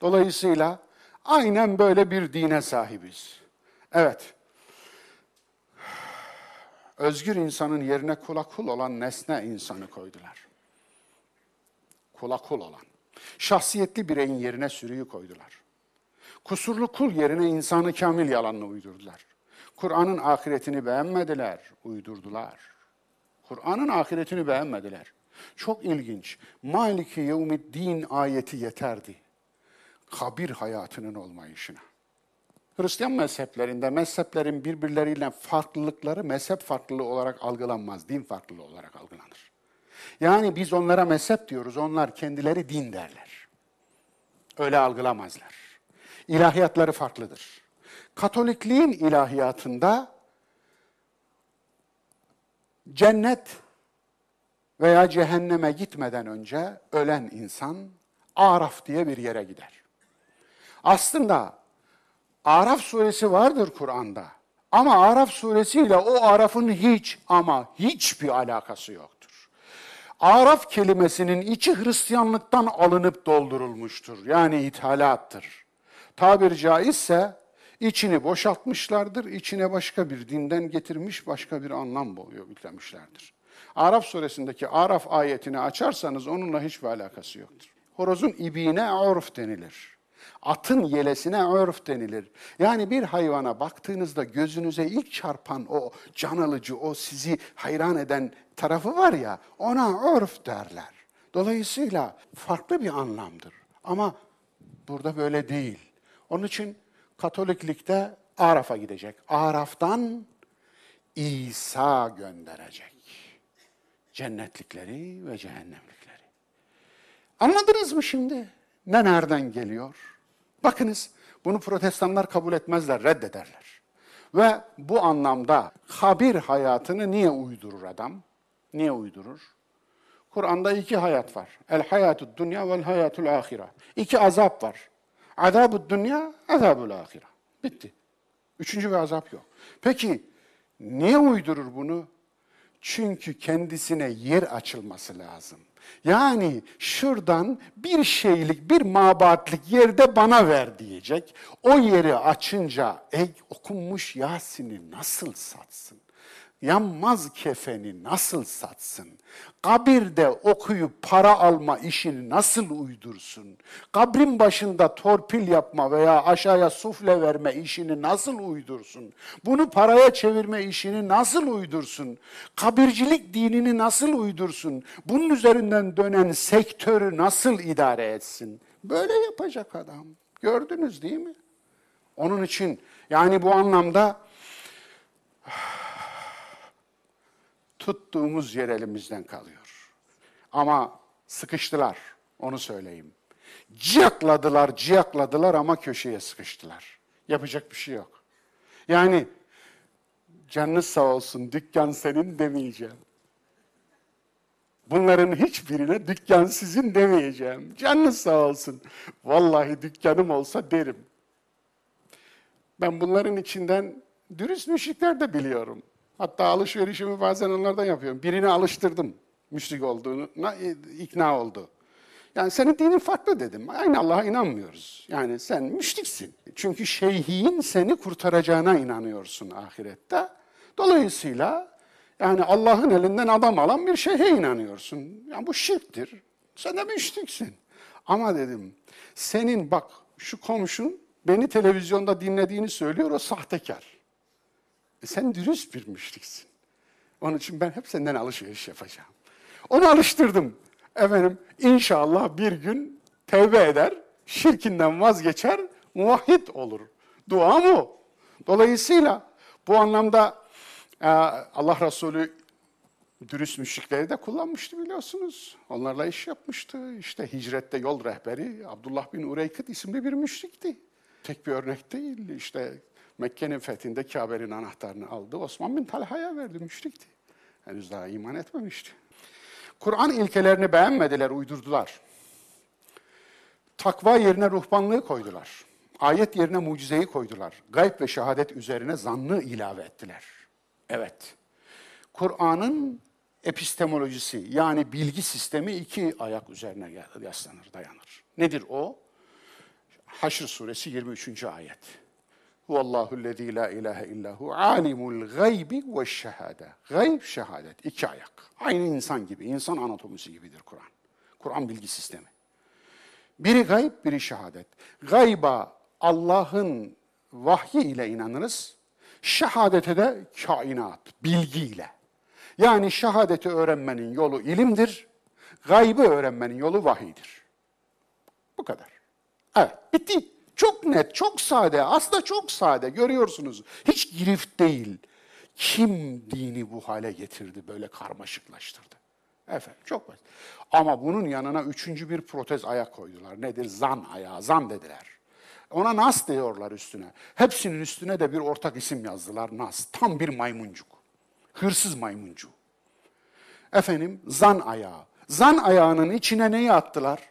Dolayısıyla aynen böyle bir dine sahibiz. Evet. Özgür insanın yerine kula kul olan nesne insanı koydular. Kula kul olan. Şahsiyetli bireyin yerine sürüyü koydular. Kusurlu kul yerine insanı kamil yalanını uydurdular. Kur'an'ın ahiretini beğenmediler, uydurdular. Kur'an'ın ahiretini beğenmediler. Çok ilginç. Maliki yevmiddin ayeti yeterdi kabir hayatının olmayışına. Hristiyan mezheplerinde mezheplerin birbirleriyle farklılıkları mezhep farklılığı olarak algılanmaz, din farklılığı olarak algılanır. Yani biz onlara mezhep diyoruz, onlar kendileri din derler. Öyle algılamazlar. İlahiyatları farklıdır. Katolikliğin ilahiyatında cennet veya cehenneme gitmeden önce ölen insan Araf diye bir yere gider. Aslında Araf suresi vardır Kur'an'da. Ama Araf suresiyle o Araf'ın hiç ama hiçbir alakası yoktur. Araf kelimesinin içi Hristiyanlıktan alınıp doldurulmuştur. Yani ithalattır. Tabir caizse içini boşaltmışlardır, içine başka bir dinden getirmiş başka bir anlam yüklemişlerdir. Araf suresindeki Araf ayetini açarsanız onunla hiçbir alakası yoktur. Horozun ibiğine urf denilir. Atın yelesine örf denilir. Yani bir hayvana baktığınızda gözünüze ilk çarpan o can alıcı, o sizi hayran eden tarafı var ya, ona örf derler. Dolayısıyla farklı bir anlamdır. Ama burada böyle değil. Onun için Katoliklikte Araf'a gidecek. Araf'tan İsa gönderecek. Cennetlikleri ve cehennemlikleri. Anladınız mı şimdi? Ne nereden geliyor? Bakınız bunu protestanlar kabul etmezler, reddederler. Ve bu anlamda kabir hayatını niye uydurur adam? Niye uydurur? Kur'an'da iki hayat var. El hayatud dünya vel hayatul ahira. İki azap var. Azabud dünya, azabul ahira. Bitti. Üçüncü bir azap yok. Peki niye uydurur bunu? Çünkü kendisine yer açılması lazım. Yani şuradan bir şeylik, bir mabatlık yerde bana ver diyecek. O yeri açınca ey okunmuş Yasin'i nasıl satsın? Yanmaz kefeni nasıl satsın? Kabirde okuyup para alma işini nasıl uydursun? Kabrin başında torpil yapma veya aşağıya sufle verme işini nasıl uydursun? Bunu paraya çevirme işini nasıl uydursun? Kabircilik dinini nasıl uydursun? Bunun üzerinden dönen sektörü nasıl idare etsin? Böyle yapacak adam. Gördünüz değil mi? Onun için yani bu anlamda tuttuğumuz yer elimizden kalıyor. Ama sıkıştılar, onu söyleyeyim. Ciyakladılar, ciyakladılar ama köşeye sıkıştılar. Yapacak bir şey yok. Yani canınız sağ olsun, dükkan senin demeyeceğim. Bunların hiçbirine dükkan sizin demeyeceğim. Canınız sağ olsun. Vallahi dükkanım olsa derim. Ben bunların içinden dürüst müşrikler de biliyorum. Hatta alışverişimi bazen onlardan yapıyorum. Birini alıştırdım müşrik olduğuna ikna oldu. Yani senin dinin farklı dedim. Aynı Allah'a inanmıyoruz. Yani sen müşriksin. Çünkü şeyhin seni kurtaracağına inanıyorsun ahirette. Dolayısıyla yani Allah'ın elinden adam alan bir şeyhe inanıyorsun. Yani bu şirktir. Sen de müşriksin. Ama dedim senin bak şu komşun beni televizyonda dinlediğini söylüyor o sahtekar. Sen dürüst bir müşriksin. Onun için ben hep senden alışveriş yapacağım. Onu alıştırdım. Efendim inşallah bir gün tevbe eder, şirkinden vazgeçer, muvahhid olur. Dua mı? Dolayısıyla bu anlamda e, Allah Resulü dürüst müşrikleri de kullanmıştı biliyorsunuz. Onlarla iş yapmıştı. İşte hicrette yol rehberi Abdullah bin Ureykıt isimli bir müşrikti. Tek bir örnek değil. İşte Mekke'nin fethinde Kabe'nin anahtarını aldı. Osman bin Talha'ya verdi, müşrikti. Henüz daha iman etmemişti. Kur'an ilkelerini beğenmediler, uydurdular. Takva yerine ruhbanlığı koydular. Ayet yerine mucizeyi koydular. Gayb ve şehadet üzerine zannı ilave ettiler. Evet, Kur'an'ın epistemolojisi yani bilgi sistemi iki ayak üzerine yaslanır, dayanır. Nedir o? Haşr suresi 23. ayet. Huvallahu lezî la ilahe illahu alimul gaybi ve şehade. Gayb, şehadet. iki ayak. Aynı insan gibi, insan anatomisi gibidir Kur'an. Kur'an bilgi sistemi. Biri gayb, biri şehadet. Gayba Allah'ın vahyi ile inanırız. Şehadete de kainat, bilgiyle. Yani şehadeti öğrenmenin yolu ilimdir. Gaybı öğrenmenin yolu vahidir. Bu kadar. Evet, bitti. Çok net, çok sade. Aslında çok sade. Görüyorsunuz. Hiç girift değil. Kim dini bu hale getirdi, böyle karmaşıklaştırdı? Efendim çok basit. Ama bunun yanına üçüncü bir protez ayak koydular. Nedir? Zan ayağı, zan dediler. Ona nas diyorlar üstüne. Hepsinin üstüne de bir ortak isim yazdılar, nas. Tam bir maymuncuk. Hırsız maymuncuk. Efendim, zan ayağı. Zan ayağının içine neyi attılar?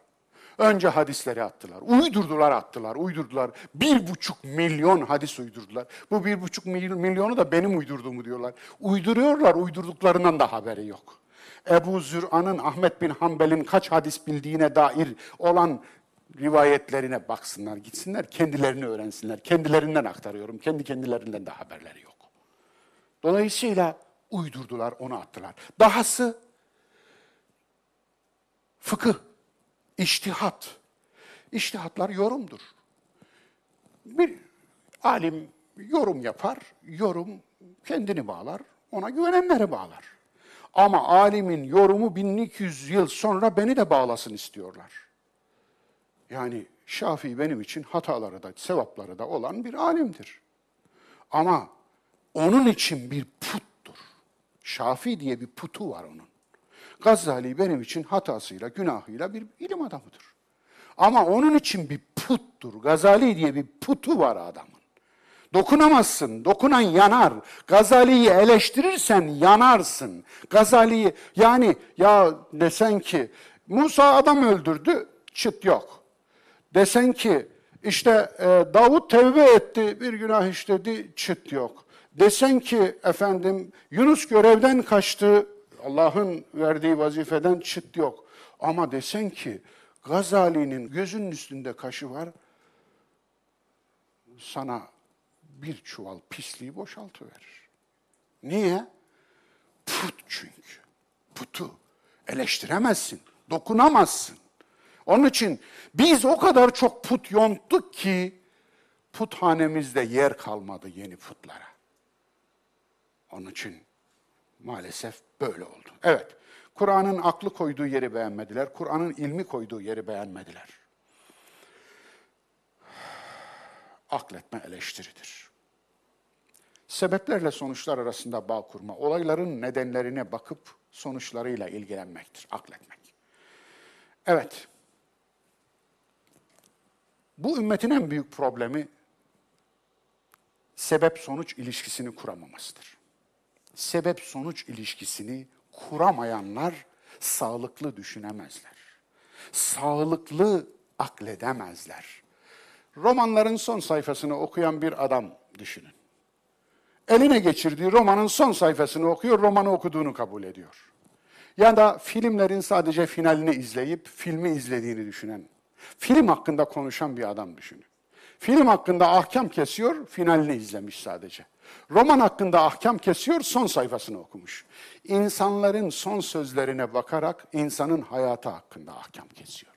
Önce hadisleri attılar. Uydurdular attılar, uydurdular. Bir buçuk milyon hadis uydurdular. Bu bir buçuk milyonu da benim uydurduğumu diyorlar. Uyduruyorlar, uydurduklarından da haberi yok. Ebu Zür'an'ın Ahmet bin Hanbel'in kaç hadis bildiğine dair olan rivayetlerine baksınlar, gitsinler, kendilerini öğrensinler. Kendilerinden aktarıyorum, kendi kendilerinden de haberleri yok. Dolayısıyla uydurdular, onu attılar. Dahası fıkıh İçtihat. İçtihatlar yorumdur. Bir alim yorum yapar, yorum kendini bağlar, ona güvenenleri bağlar. Ama alimin yorumu 1200 yıl sonra beni de bağlasın istiyorlar. Yani Şafii benim için hataları da, sevapları da olan bir alimdir. Ama onun için bir puttur. Şafii diye bir putu var onun. Gazali benim için hatasıyla, günahıyla bir ilim adamıdır. Ama onun için bir puttur. Gazali diye bir putu var adamın. Dokunamazsın, dokunan yanar. Gazali'yi eleştirirsen yanarsın. Gazali'yi yani ya desen ki Musa adam öldürdü, çıt yok. Desen ki işte e, Davut tevbe etti, bir günah işledi, çıt yok. Desen ki efendim Yunus görevden kaçtı, Allah'ın verdiği vazifeden çıt yok. Ama desen ki Gazali'nin gözünün üstünde kaşı var, sana bir çuval pisliği boşaltıverir. Niye? Put çünkü. Putu eleştiremezsin, dokunamazsın. Onun için biz o kadar çok put yonttuk ki puthanemizde yer kalmadı yeni putlara. Onun için maalesef böyle oldu. Evet, Kur'an'ın aklı koyduğu yeri beğenmediler, Kur'an'ın ilmi koyduğu yeri beğenmediler. Akletme eleştiridir. Sebeplerle sonuçlar arasında bağ kurma, olayların nedenlerine bakıp sonuçlarıyla ilgilenmektir, akletmek. Evet, bu ümmetin en büyük problemi sebep-sonuç ilişkisini kuramamasıdır. Sebep-sonuç ilişkisini kuramayanlar sağlıklı düşünemezler. Sağlıklı akledemezler. Romanların son sayfasını okuyan bir adam düşünün. Eline geçirdiği romanın son sayfasını okuyor, romanı okuduğunu kabul ediyor. Ya da filmlerin sadece finalini izleyip filmi izlediğini düşünen, film hakkında konuşan bir adam düşünün. Film hakkında ahkam kesiyor, finalini izlemiş sadece. Roman hakkında ahkam kesiyor, son sayfasını okumuş. İnsanların son sözlerine bakarak insanın hayatı hakkında ahkam kesiyor.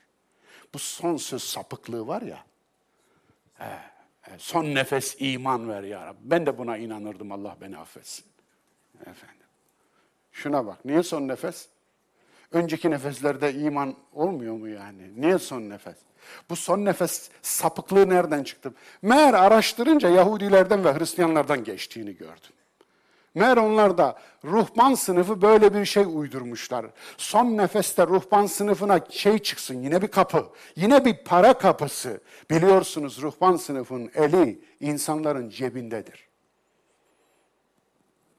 Bu son söz sapıklığı var ya, son nefes iman ver ya Rabbi. Ben de buna inanırdım, Allah beni affetsin. Efendim. Şuna bak, niye son nefes? Önceki nefeslerde iman olmuyor mu yani? Niye son nefes? Bu son nefes sapıklığı nereden çıktı? Meğer araştırınca Yahudilerden ve Hristiyanlardan geçtiğini gördüm. Meğer onlar da ruhban sınıfı böyle bir şey uydurmuşlar. Son nefeste ruhban sınıfına şey çıksın, yine bir kapı, yine bir para kapısı. Biliyorsunuz ruhban sınıfın eli insanların cebindedir.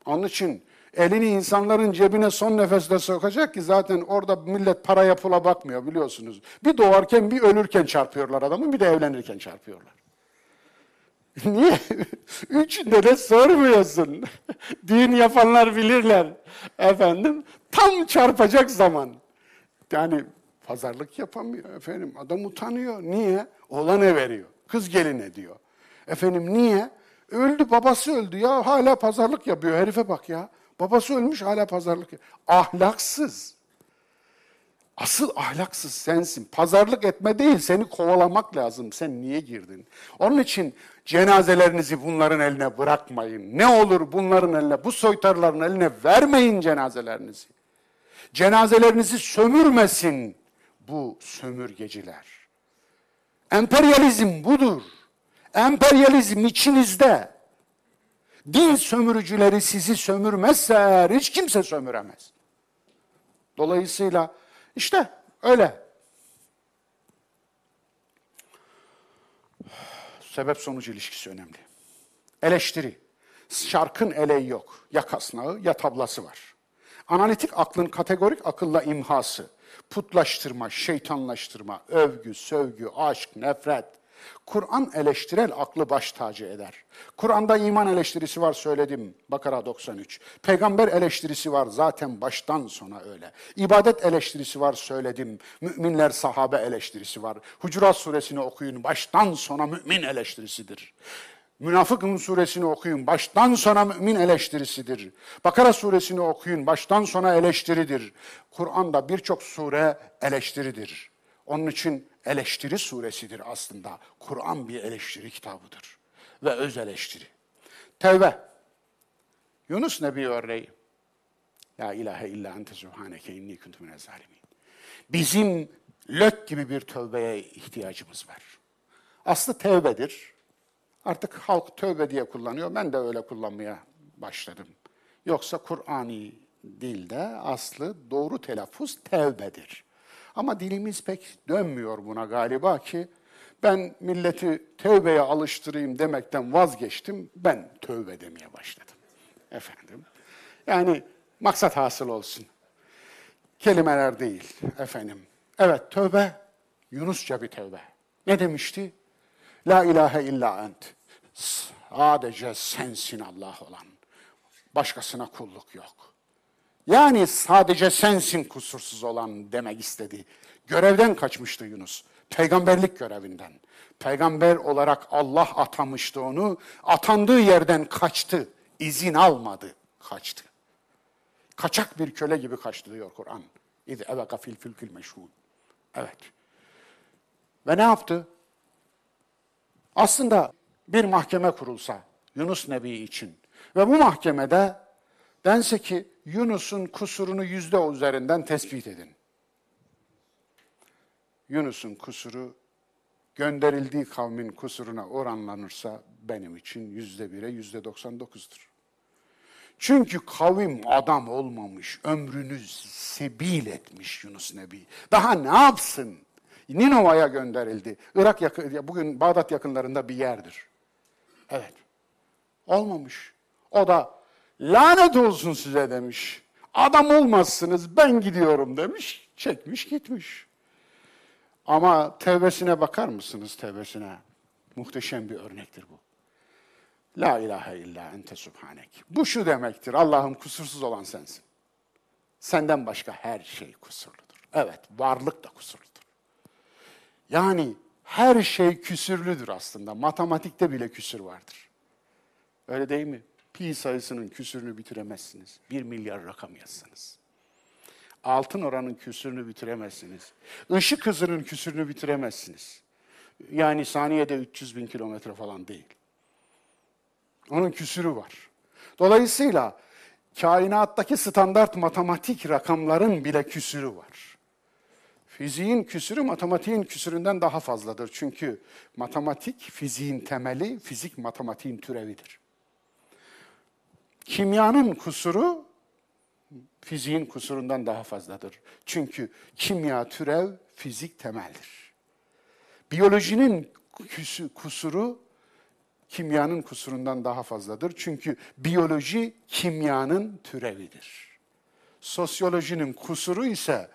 Onun için elini insanların cebine son nefeste sokacak ki zaten orada millet paraya pula bakmıyor biliyorsunuz. Bir doğarken bir ölürken çarpıyorlar adamı bir de evlenirken çarpıyorlar. Niye? Üçünde de sormuyorsun. Düğün yapanlar bilirler. Efendim tam çarpacak zaman. Yani pazarlık yapamıyor efendim. Adam utanıyor. Niye? Oğlana veriyor. Kız geline diyor. Efendim niye? Öldü babası öldü ya hala pazarlık yapıyor. Herife bak ya. Babası ölmüş hala pazarlık. Ahlaksız. Asıl ahlaksız sensin. Pazarlık etme değil, seni kovalamak lazım. Sen niye girdin? Onun için cenazelerinizi bunların eline bırakmayın. Ne olur bunların eline, bu soytarların eline vermeyin cenazelerinizi. Cenazelerinizi sömürmesin bu sömürgeciler. Emperyalizm budur. Emperyalizm içinizde. Din sömürücüleri sizi sömürmezse hiç kimse sömüremez. Dolayısıyla işte öyle. Sebep sonuç ilişkisi önemli. Eleştiri. Şarkın eleği yok. Ya kasnağı ya tablası var. Analitik aklın kategorik akılla imhası, putlaştırma, şeytanlaştırma, övgü, sövgü, aşk, nefret, Kur'an eleştirel aklı baş tacı eder. Kur'an'da iman eleştirisi var söyledim Bakara 93. Peygamber eleştirisi var zaten baştan sona öyle. İbadet eleştirisi var söyledim. Müminler sahabe eleştirisi var. Hucurat suresini okuyun baştan sona mümin eleştirisidir. Münafıkın suresini okuyun, baştan sona mümin eleştirisidir. Bakara suresini okuyun, baştan sona eleştiridir. Kur'an'da birçok sure eleştiridir. Onun için eleştiri suresidir aslında. Kur'an bir eleştiri kitabıdır ve öz eleştiri. Tevbe. Yunus Nebi örneği. Ya ilahe illa ente subhaneke inni kuntu minez zalimin. Bizim lök gibi bir tövbeye ihtiyacımız var. Aslı tevbedir. Artık halk tövbe diye kullanıyor. Ben de öyle kullanmaya başladım. Yoksa Kur'ani dilde aslı doğru telaffuz tevbedir. Ama dilimiz pek dönmüyor buna galiba ki ben milleti tövbeye alıştırayım demekten vazgeçtim. Ben tövbe demeye başladım. Efendim. Yani maksat hasıl olsun. Kelimeler değil efendim. Evet tövbe Yunusça bir tövbe. Ne demişti? La ilahe illa ent. Sadece sensin Allah olan. Başkasına kulluk yok. Yani sadece sensin kusursuz olan demek istedi. Görevden kaçmıştı Yunus. Peygamberlik görevinden. Peygamber olarak Allah atamıştı onu. Atandığı yerden kaçtı. İzin almadı, kaçtı. Kaçak bir köle gibi kaçtı diyor Kur'an. İz ebeka fil fülkül meşhud. Evet. Ve ne yaptı? Aslında bir mahkeme kurulsa Yunus Nebi için ve bu mahkemede dense ki Yunus'un kusurunu yüzde üzerinden tespit edin. Yunus'un kusuru gönderildiği kavmin kusuruna oranlanırsa benim için yüzde bire yüzde doksan dokuzdur. Çünkü kavim adam olmamış, ömrünü sebil etmiş Yunus Nebi. Daha ne yapsın? Ninova'ya gönderildi. Irak yakın, bugün Bağdat yakınlarında bir yerdir. Evet. Olmamış. O da lanet olsun size demiş. Adam olmazsınız ben gidiyorum demiş. Çekmiş gitmiş. Ama tevbesine bakar mısınız tevbesine? Muhteşem bir örnektir bu. La ilahe illa ente subhanek. Bu şu demektir. Allah'ım kusursuz olan sensin. Senden başka her şey kusurludur. Evet, varlık da kusurludur. Yani her şey küsürlüdür aslında. Matematikte bile küsür vardır. Öyle değil mi? Pi sayısının küsürünü bitiremezsiniz. Bir milyar rakam yazsanız. Altın oranın küsürünü bitiremezsiniz. Işık hızının küsürünü bitiremezsiniz. Yani saniyede 300 bin kilometre falan değil. Onun küsürü var. Dolayısıyla kainattaki standart matematik rakamların bile küsürü var. Fiziğin küsürü matematiğin küsüründen daha fazladır. Çünkü matematik fiziğin temeli, fizik matematiğin türevidir. Kimyanın kusuru fiziğin kusurundan daha fazladır. Çünkü kimya türev, fizik temeldir. Biyolojinin kusuru kimyanın kusurundan daha fazladır. Çünkü biyoloji kimyanın türevidir. Sosyolojinin kusuru ise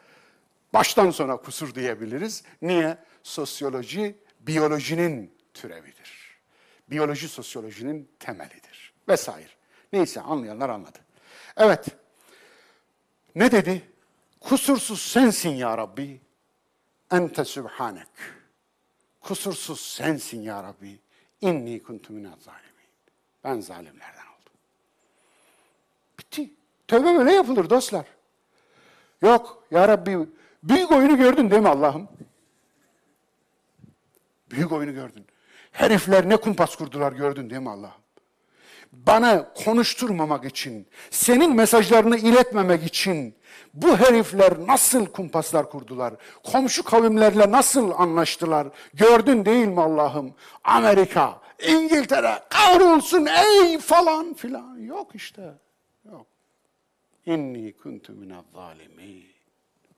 baştan sona kusur diyebiliriz. Niye? Sosyoloji biyolojinin türevidir. Biyoloji sosyolojinin temelidir. Vesaire. Neyse anlayanlar anladı. Evet. Ne dedi? Kusursuz sensin ya Rabbi. Ente sübhanek. Kusursuz sensin ya Rabbi. İnni kuntu minel zalimin. Ben zalimlerden oldum. Bitti. Tövbe böyle yapılır dostlar. Yok ya Rabbi büyük oyunu gördün değil mi Allah'ım? Büyük oyunu gördün. Herifler ne kumpas kurdular gördün değil mi Allah'ım? Bana konuşturmamak için, senin mesajlarını iletmemek için bu herifler nasıl kumpaslar kurdular? Komşu kavimlerle nasıl anlaştılar? Gördün değil mi Allah'ım? Amerika, İngiltere kahrolsun ey falan filan. Yok işte. Yok. İnni kuntu minel zalimin.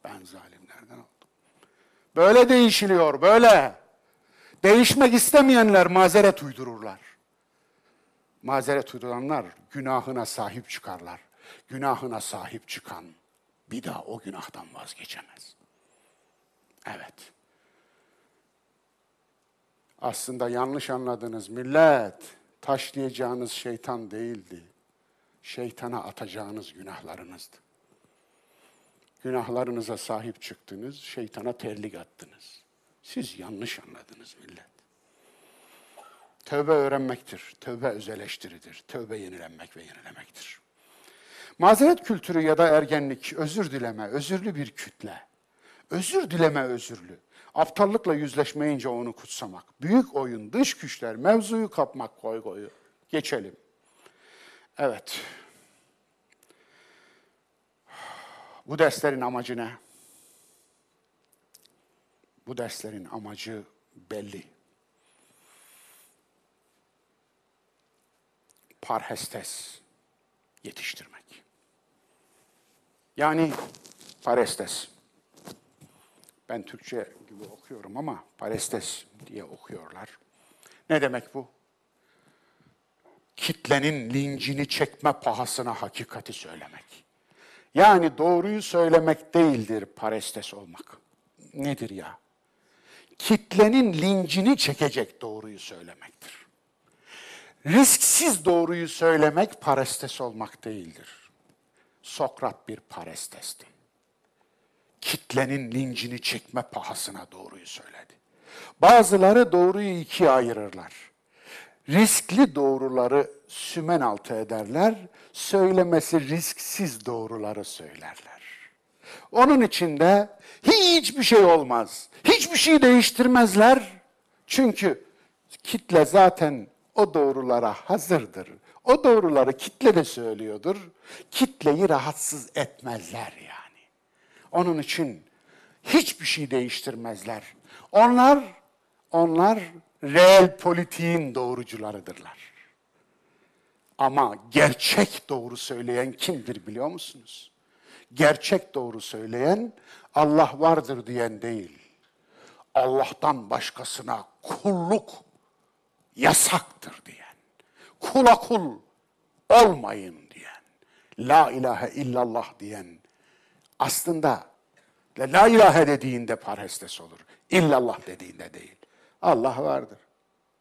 Ben zalimlerden oldum. Böyle değişiliyor, böyle. Değişmek istemeyenler mazeret uydururlar. Mazeret uyduranlar günahına sahip çıkarlar. Günahına sahip çıkan bir daha o günahtan vazgeçemez. Evet. Aslında yanlış anladınız millet. Taşlayacağınız şeytan değildi. Şeytana atacağınız günahlarınızdı. Günahlarınıza sahip çıktınız, şeytana terlik attınız. Siz yanlış anladınız millet. Tövbe öğrenmektir, tövbe öz eleştiridir, tövbe yenilenmek ve yenilemektir. Mazeret kültürü ya da ergenlik, özür dileme, özürlü bir kütle. Özür dileme özürlü. Aptallıkla yüzleşmeyince onu kutsamak. Büyük oyun, dış güçler, mevzuyu kapmak koy koyu. Geçelim. Evet. Bu derslerin amacı ne? Bu derslerin amacı belli. Parhestes yetiştirmek. Yani parestes. Ben Türkçe gibi okuyorum ama parestes diye okuyorlar. Ne demek bu? Kitlenin lincini çekme pahasına hakikati söylemek. Yani doğruyu söylemek değildir parestes olmak. Nedir ya? Kitlenin lincini çekecek doğruyu söylemektir. Risksiz doğruyu söylemek parestes olmak değildir. Sokrat bir parestesti. Kitlenin lincini çekme pahasına doğruyu söyledi. Bazıları doğruyu ikiye ayırırlar. riskli doğruları sümen altı ederler, söylemesi risksiz doğruları söylerler. Onun içinde hiçbir şey olmaz, hiçbir şey değiştirmezler. Çünkü kitle zaten o doğrulara hazırdır. O doğruları kitle de söylüyordur. Kitleyi rahatsız etmezler yani. Onun için hiçbir şey değiştirmezler. Onlar onlar reel politiğin doğrucularıdırlar. Ama gerçek doğru söyleyen kimdir biliyor musunuz? Gerçek doğru söyleyen Allah vardır diyen değil. Allah'tan başkasına kulluk yasaktır diyen. Kula kul olmayın diyen. La ilahe illallah diyen. Aslında la ilahe dediğinde parhestes olur. İllallah dediğinde değil. Allah vardır.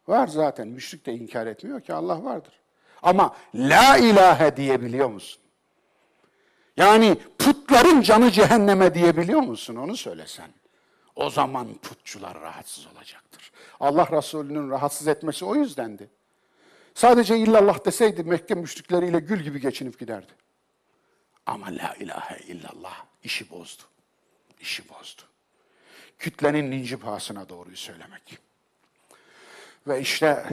Var zaten. Müşrik de inkar etmiyor ki Allah vardır. Ama la ilahe diyebiliyor musun? Yani putların canı cehenneme diyebiliyor musun? Onu söylesen. O zaman putçular rahatsız olacaktır. Allah Resulü'nün rahatsız etmesi o yüzdendi. Sadece illallah deseydi Mekke müşrikleriyle gül gibi geçinip giderdi. Ama la ilahe illallah işi bozdu. İşi bozdu. Kütlenin ninci pahasına doğruyu söylemek. Ve işte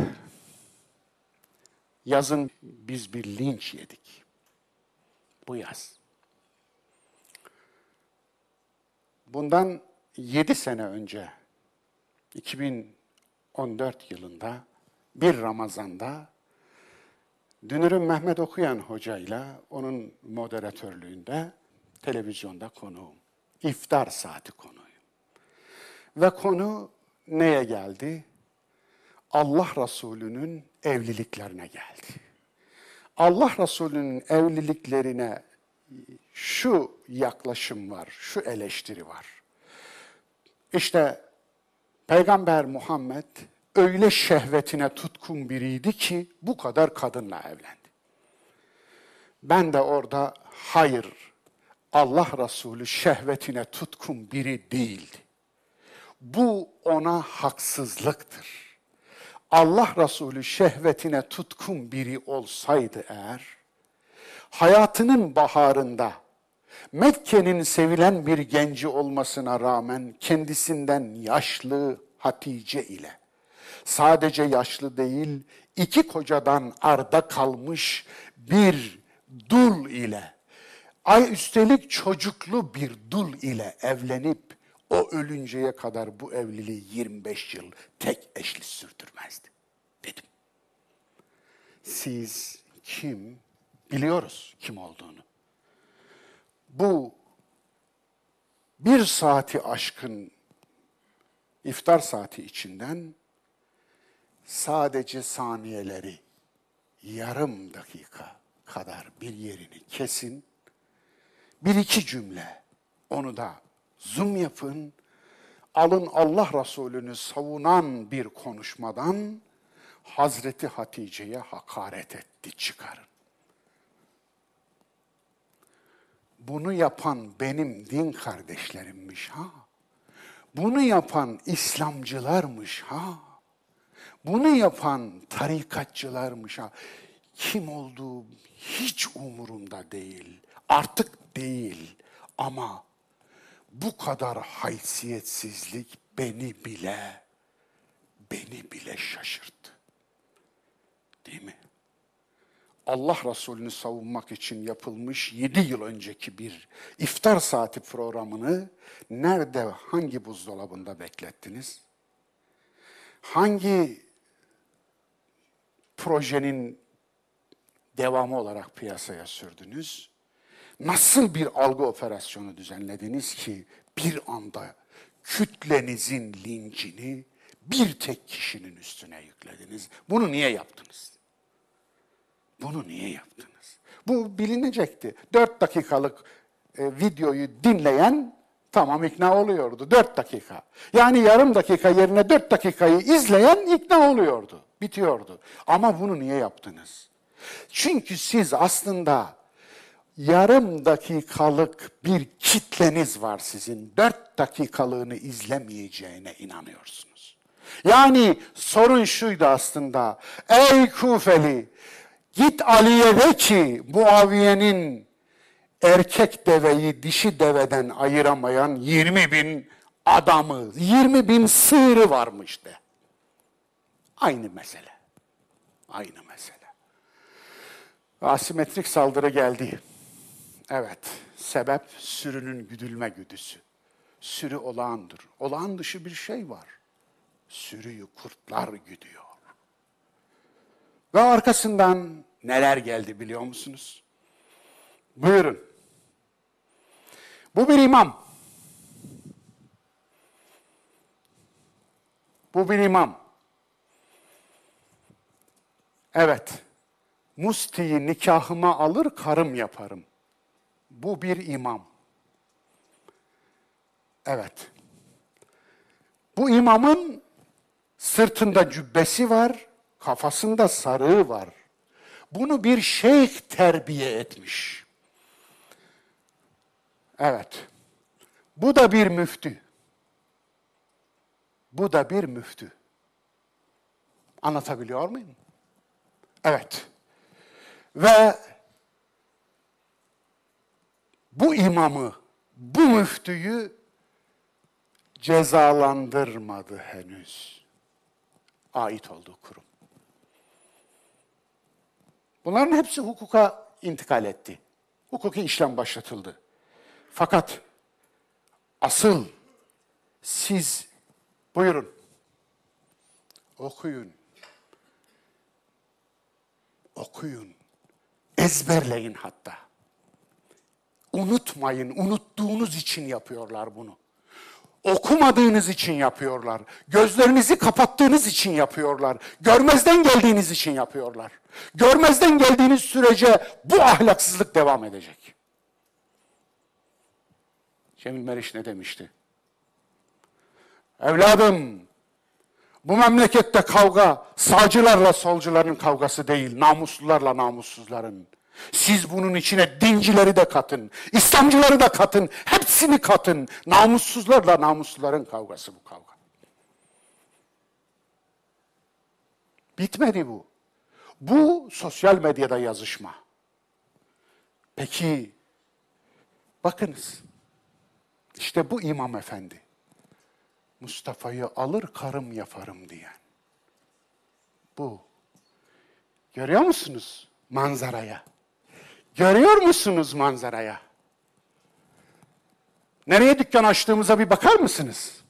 yazın biz bir linç yedik. Bu yaz. Bundan yedi sene önce 2014 yılında bir Ramazan'da Dünürüm Mehmet Okuyan hocayla onun moderatörlüğünde televizyonda konuğum. İftar saati konuyum. Ve konu neye geldi? Allah Resulü'nün evliliklerine geldi. Allah Resulü'nün evliliklerine şu yaklaşım var, şu eleştiri var. İşte Peygamber Muhammed öyle şehvetine tutkun biriydi ki bu kadar kadınla evlendi. Ben de orada hayır, Allah Resulü şehvetine tutkun biri değildi. Bu ona haksızlıktır. Allah Resulü şehvetine tutkun biri olsaydı eğer, hayatının baharında Mekke'nin sevilen bir genci olmasına rağmen kendisinden yaşlı Hatice ile sadece yaşlı değil, iki kocadan arda kalmış bir dul ile, ay üstelik çocuklu bir dul ile evlenip o ölünceye kadar bu evliliği 25 yıl tek eşli sürdürmezdi dedim. Siz kim? Biliyoruz kim olduğunu. Bu bir saati aşkın iftar saati içinden sadece saniyeleri yarım dakika kadar bir yerini kesin. Bir iki cümle onu da zoom yapın. Alın Allah Resulü'nü savunan bir konuşmadan Hazreti Hatice'ye hakaret etti çıkarın. Bunu yapan benim din kardeşlerimmiş ha. Bunu yapan İslamcılarmış ha. Bunu yapan tarikatçılarmış ha. Kim olduğu hiç umurumda değil. Artık değil. Ama bu kadar haysiyetsizlik beni bile beni bile şaşırttı. Değil mi? Allah Resulü'nü savunmak için yapılmış yedi yıl önceki bir iftar saati programını nerede, hangi buzdolabında beklettiniz? Hangi projenin devamı olarak piyasaya sürdünüz? Nasıl bir algı operasyonu düzenlediniz ki bir anda kütlenizin lincini bir tek kişinin üstüne yüklediniz? Bunu niye yaptınız? Bunu niye yaptınız? Bu bilinecekti. Dört dakikalık e, videoyu dinleyen tamam ikna oluyordu. Dört dakika. Yani yarım dakika yerine dört dakikayı izleyen ikna oluyordu. Bitiyordu. Ama bunu niye yaptınız? Çünkü siz aslında yarım dakikalık bir kitleniz var sizin. Dört dakikalığını izlemeyeceğine inanıyorsunuz. Yani sorun şuydu aslında. Ey Kufeli git Ali'ye de ki Muaviye'nin erkek deveyi dişi deveden ayıramayan 20 bin adamı, 20 bin sığırı varmış de. Aynı mesele. Aynı mesele. Asimetrik saldırı geldi. Evet, sebep sürünün güdülme güdüsü. Sürü olağandır. Olağan dışı bir şey var. Sürüyü kurtlar güdüyor. Ve arkasından neler geldi biliyor musunuz? Buyurun. Bu bir imam. Bu bir imam. Evet. Musti'yi nikahıma alır karım yaparım. Bu bir imam. Evet. Bu imamın sırtında cübbesi var, kafasında sarığı var. Bunu bir şeyh terbiye etmiş. Evet. Bu da bir müftü. Bu da bir müftü. Anlatabiliyor muyum? Evet. Ve bu imamı, bu müftüyü cezalandırmadı henüz. Ait olduğu kurum. Bunların hepsi hukuka intikal etti. Hukuki işlem başlatıldı. Fakat asıl siz buyurun okuyun. Okuyun. Ezberleyin hatta. Unutmayın. Unuttuğunuz için yapıyorlar bunu. Okumadığınız için yapıyorlar. Gözlerinizi kapattığınız için yapıyorlar. Görmezden geldiğiniz için yapıyorlar. Görmezden geldiğiniz sürece bu ahlaksızlık devam edecek. Cemil Meriç ne demişti? Evladım, bu memlekette kavga sağcılarla solcuların kavgası değil, namuslularla namussuzların. Siz bunun içine dincileri de katın, İslamcıları da katın, hepsini katın. Namussuzlarla namusluların kavgası bu kavga. Bitmedi bu. Bu sosyal medyada yazışma. Peki, bakınız. İşte bu imam efendi. Mustafa'yı alır karım yaparım diyen. Bu. Görüyor musunuz manzaraya? Görüyor musunuz manzaraya? Nereye dükkan açtığımıza bir bakar mısınız?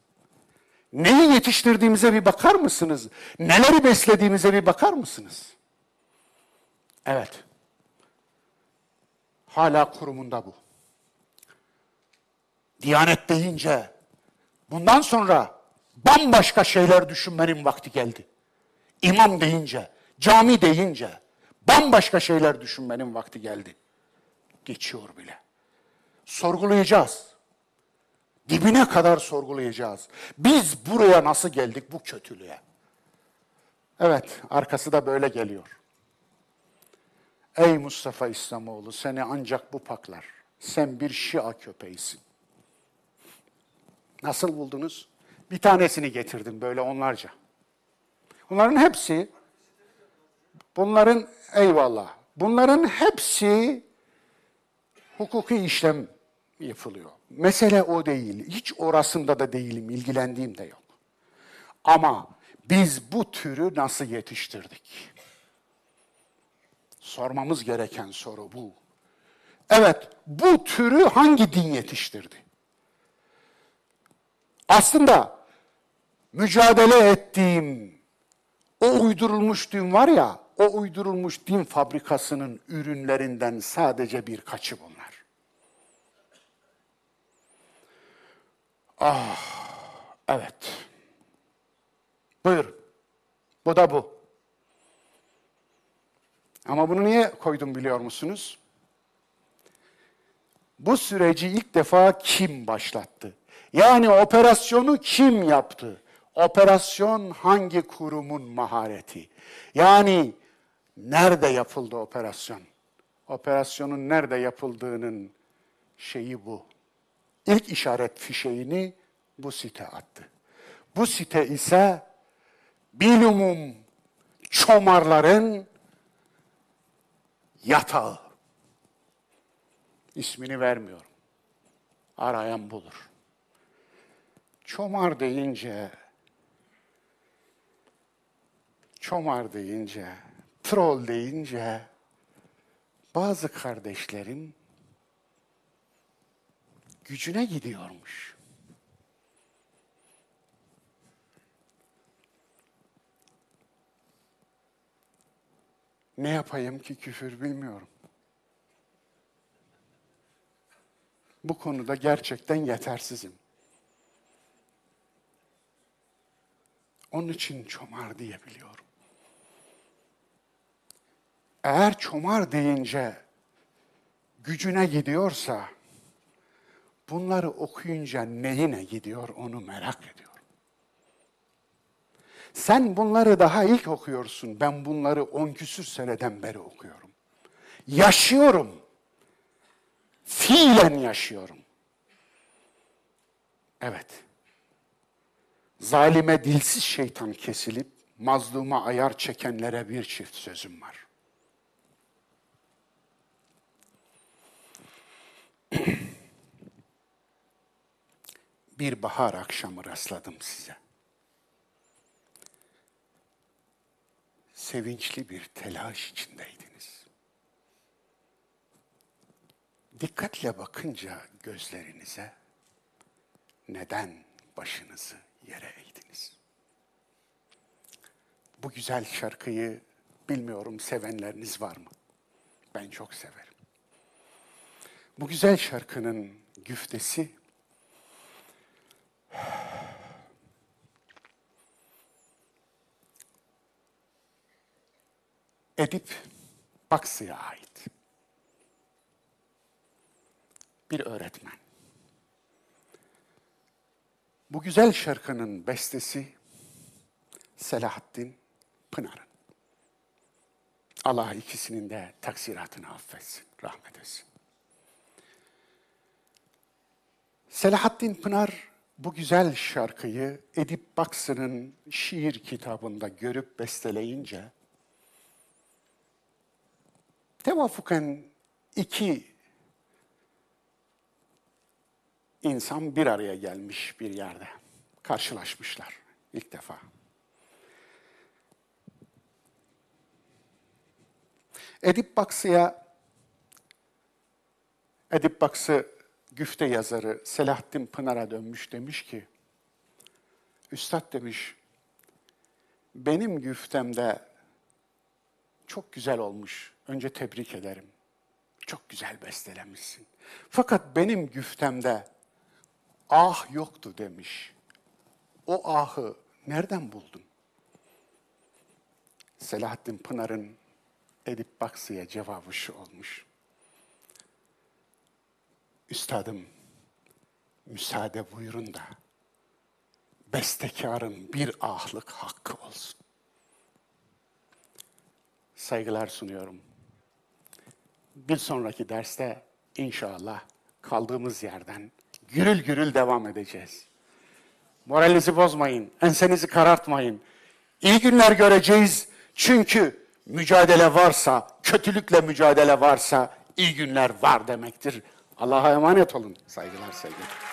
Neyi yetiştirdiğimize bir bakar mısınız? Neleri beslediğimize bir bakar mısınız? Evet. Hala kurumunda bu. Diyanet deyince bundan sonra bambaşka şeyler düşünmenin vakti geldi. İmam deyince, cami deyince bambaşka şeyler düşünmenin vakti geldi. Geçiyor bile. Sorgulayacağız. Dibine kadar sorgulayacağız. Biz buraya nasıl geldik bu kötülüğe? Evet, arkası da böyle geliyor. Ey Mustafa İslamoğlu seni ancak bu paklar. Sen bir Şia köpeğisin. Nasıl buldunuz? Bir tanesini getirdim böyle onlarca. Bunların hepsi, bunların eyvallah, bunların hepsi hukuki işlem yapılıyor. Mesele o değil. Hiç orasında da değilim, ilgilendiğim de yok. Ama biz bu türü nasıl yetiştirdik? Sormamız gereken soru bu. Evet, bu türü hangi din yetiştirdi? Aslında mücadele ettiğim o uydurulmuş din var ya, o uydurulmuş din fabrikasının ürünlerinden sadece birkaçı bunlar. Ah, evet. Buyur. Bu da bu. Ama bunu niye koydum biliyor musunuz? Bu süreci ilk defa kim başlattı? Yani operasyonu kim yaptı? Operasyon hangi kurumun mahareti? Yani nerede yapıldı operasyon? Operasyonun nerede yapıldığının şeyi bu. İlk işaret fişeğini bu site attı. Bu site ise bilumum çomarların yatağı. İsmini vermiyorum. Arayan bulur. Çomar deyince, çomar deyince, troll deyince bazı kardeşlerim gücüne gidiyormuş. Ne yapayım ki küfür bilmiyorum. Bu konuda gerçekten yetersizim. Onun için çomar diyebiliyorum. Eğer çomar deyince gücüne gidiyorsa bunları okuyunca neyine gidiyor onu merak ediyorum. Sen bunları daha ilk okuyorsun. Ben bunları on küsür seneden beri okuyorum. Yaşıyorum. Fiilen yaşıyorum. Evet. Zalime dilsiz şeytan kesilip mazluma ayar çekenlere bir çift sözüm var. bir bahar akşamı rastladım size. sevinçli bir telaş içindeydiniz. Dikkatle bakınca gözlerinize neden başınızı yere eğdiniz? Bu güzel şarkıyı bilmiyorum sevenleriniz var mı? Ben çok severim. Bu güzel şarkının güftesi Edip Baksı'ya ait. Bir öğretmen. Bu güzel şarkının bestesi Selahattin Pınar'ın. Allah ikisinin de taksiratını affetsin, rahmet etsin. Selahattin Pınar bu güzel şarkıyı Edip Baksı'nın şiir kitabında görüp besteleyince tevafuken iki insan bir araya gelmiş bir yerde. Karşılaşmışlar ilk defa. Edip Baksı'ya Edip Baksı güfte yazarı Selahattin Pınar'a dönmüş demiş ki Üstad demiş benim güftemde çok güzel olmuş. Önce tebrik ederim. Çok güzel bestelemişsin. Fakat benim güftemde ah yoktu demiş. O ahı nereden buldun? Selahattin Pınar'ın Edip Baksı'ya cevabı şu olmuş. Üstadım, müsaade buyurun da bestekarın bir ahlık hakkı olsun saygılar sunuyorum. Bir sonraki derste inşallah kaldığımız yerden gürül gürül devam edeceğiz. Moralinizi bozmayın, ensenizi karartmayın. İyi günler göreceğiz çünkü mücadele varsa, kötülükle mücadele varsa iyi günler var demektir. Allah'a emanet olun. Saygılar, sevgiler.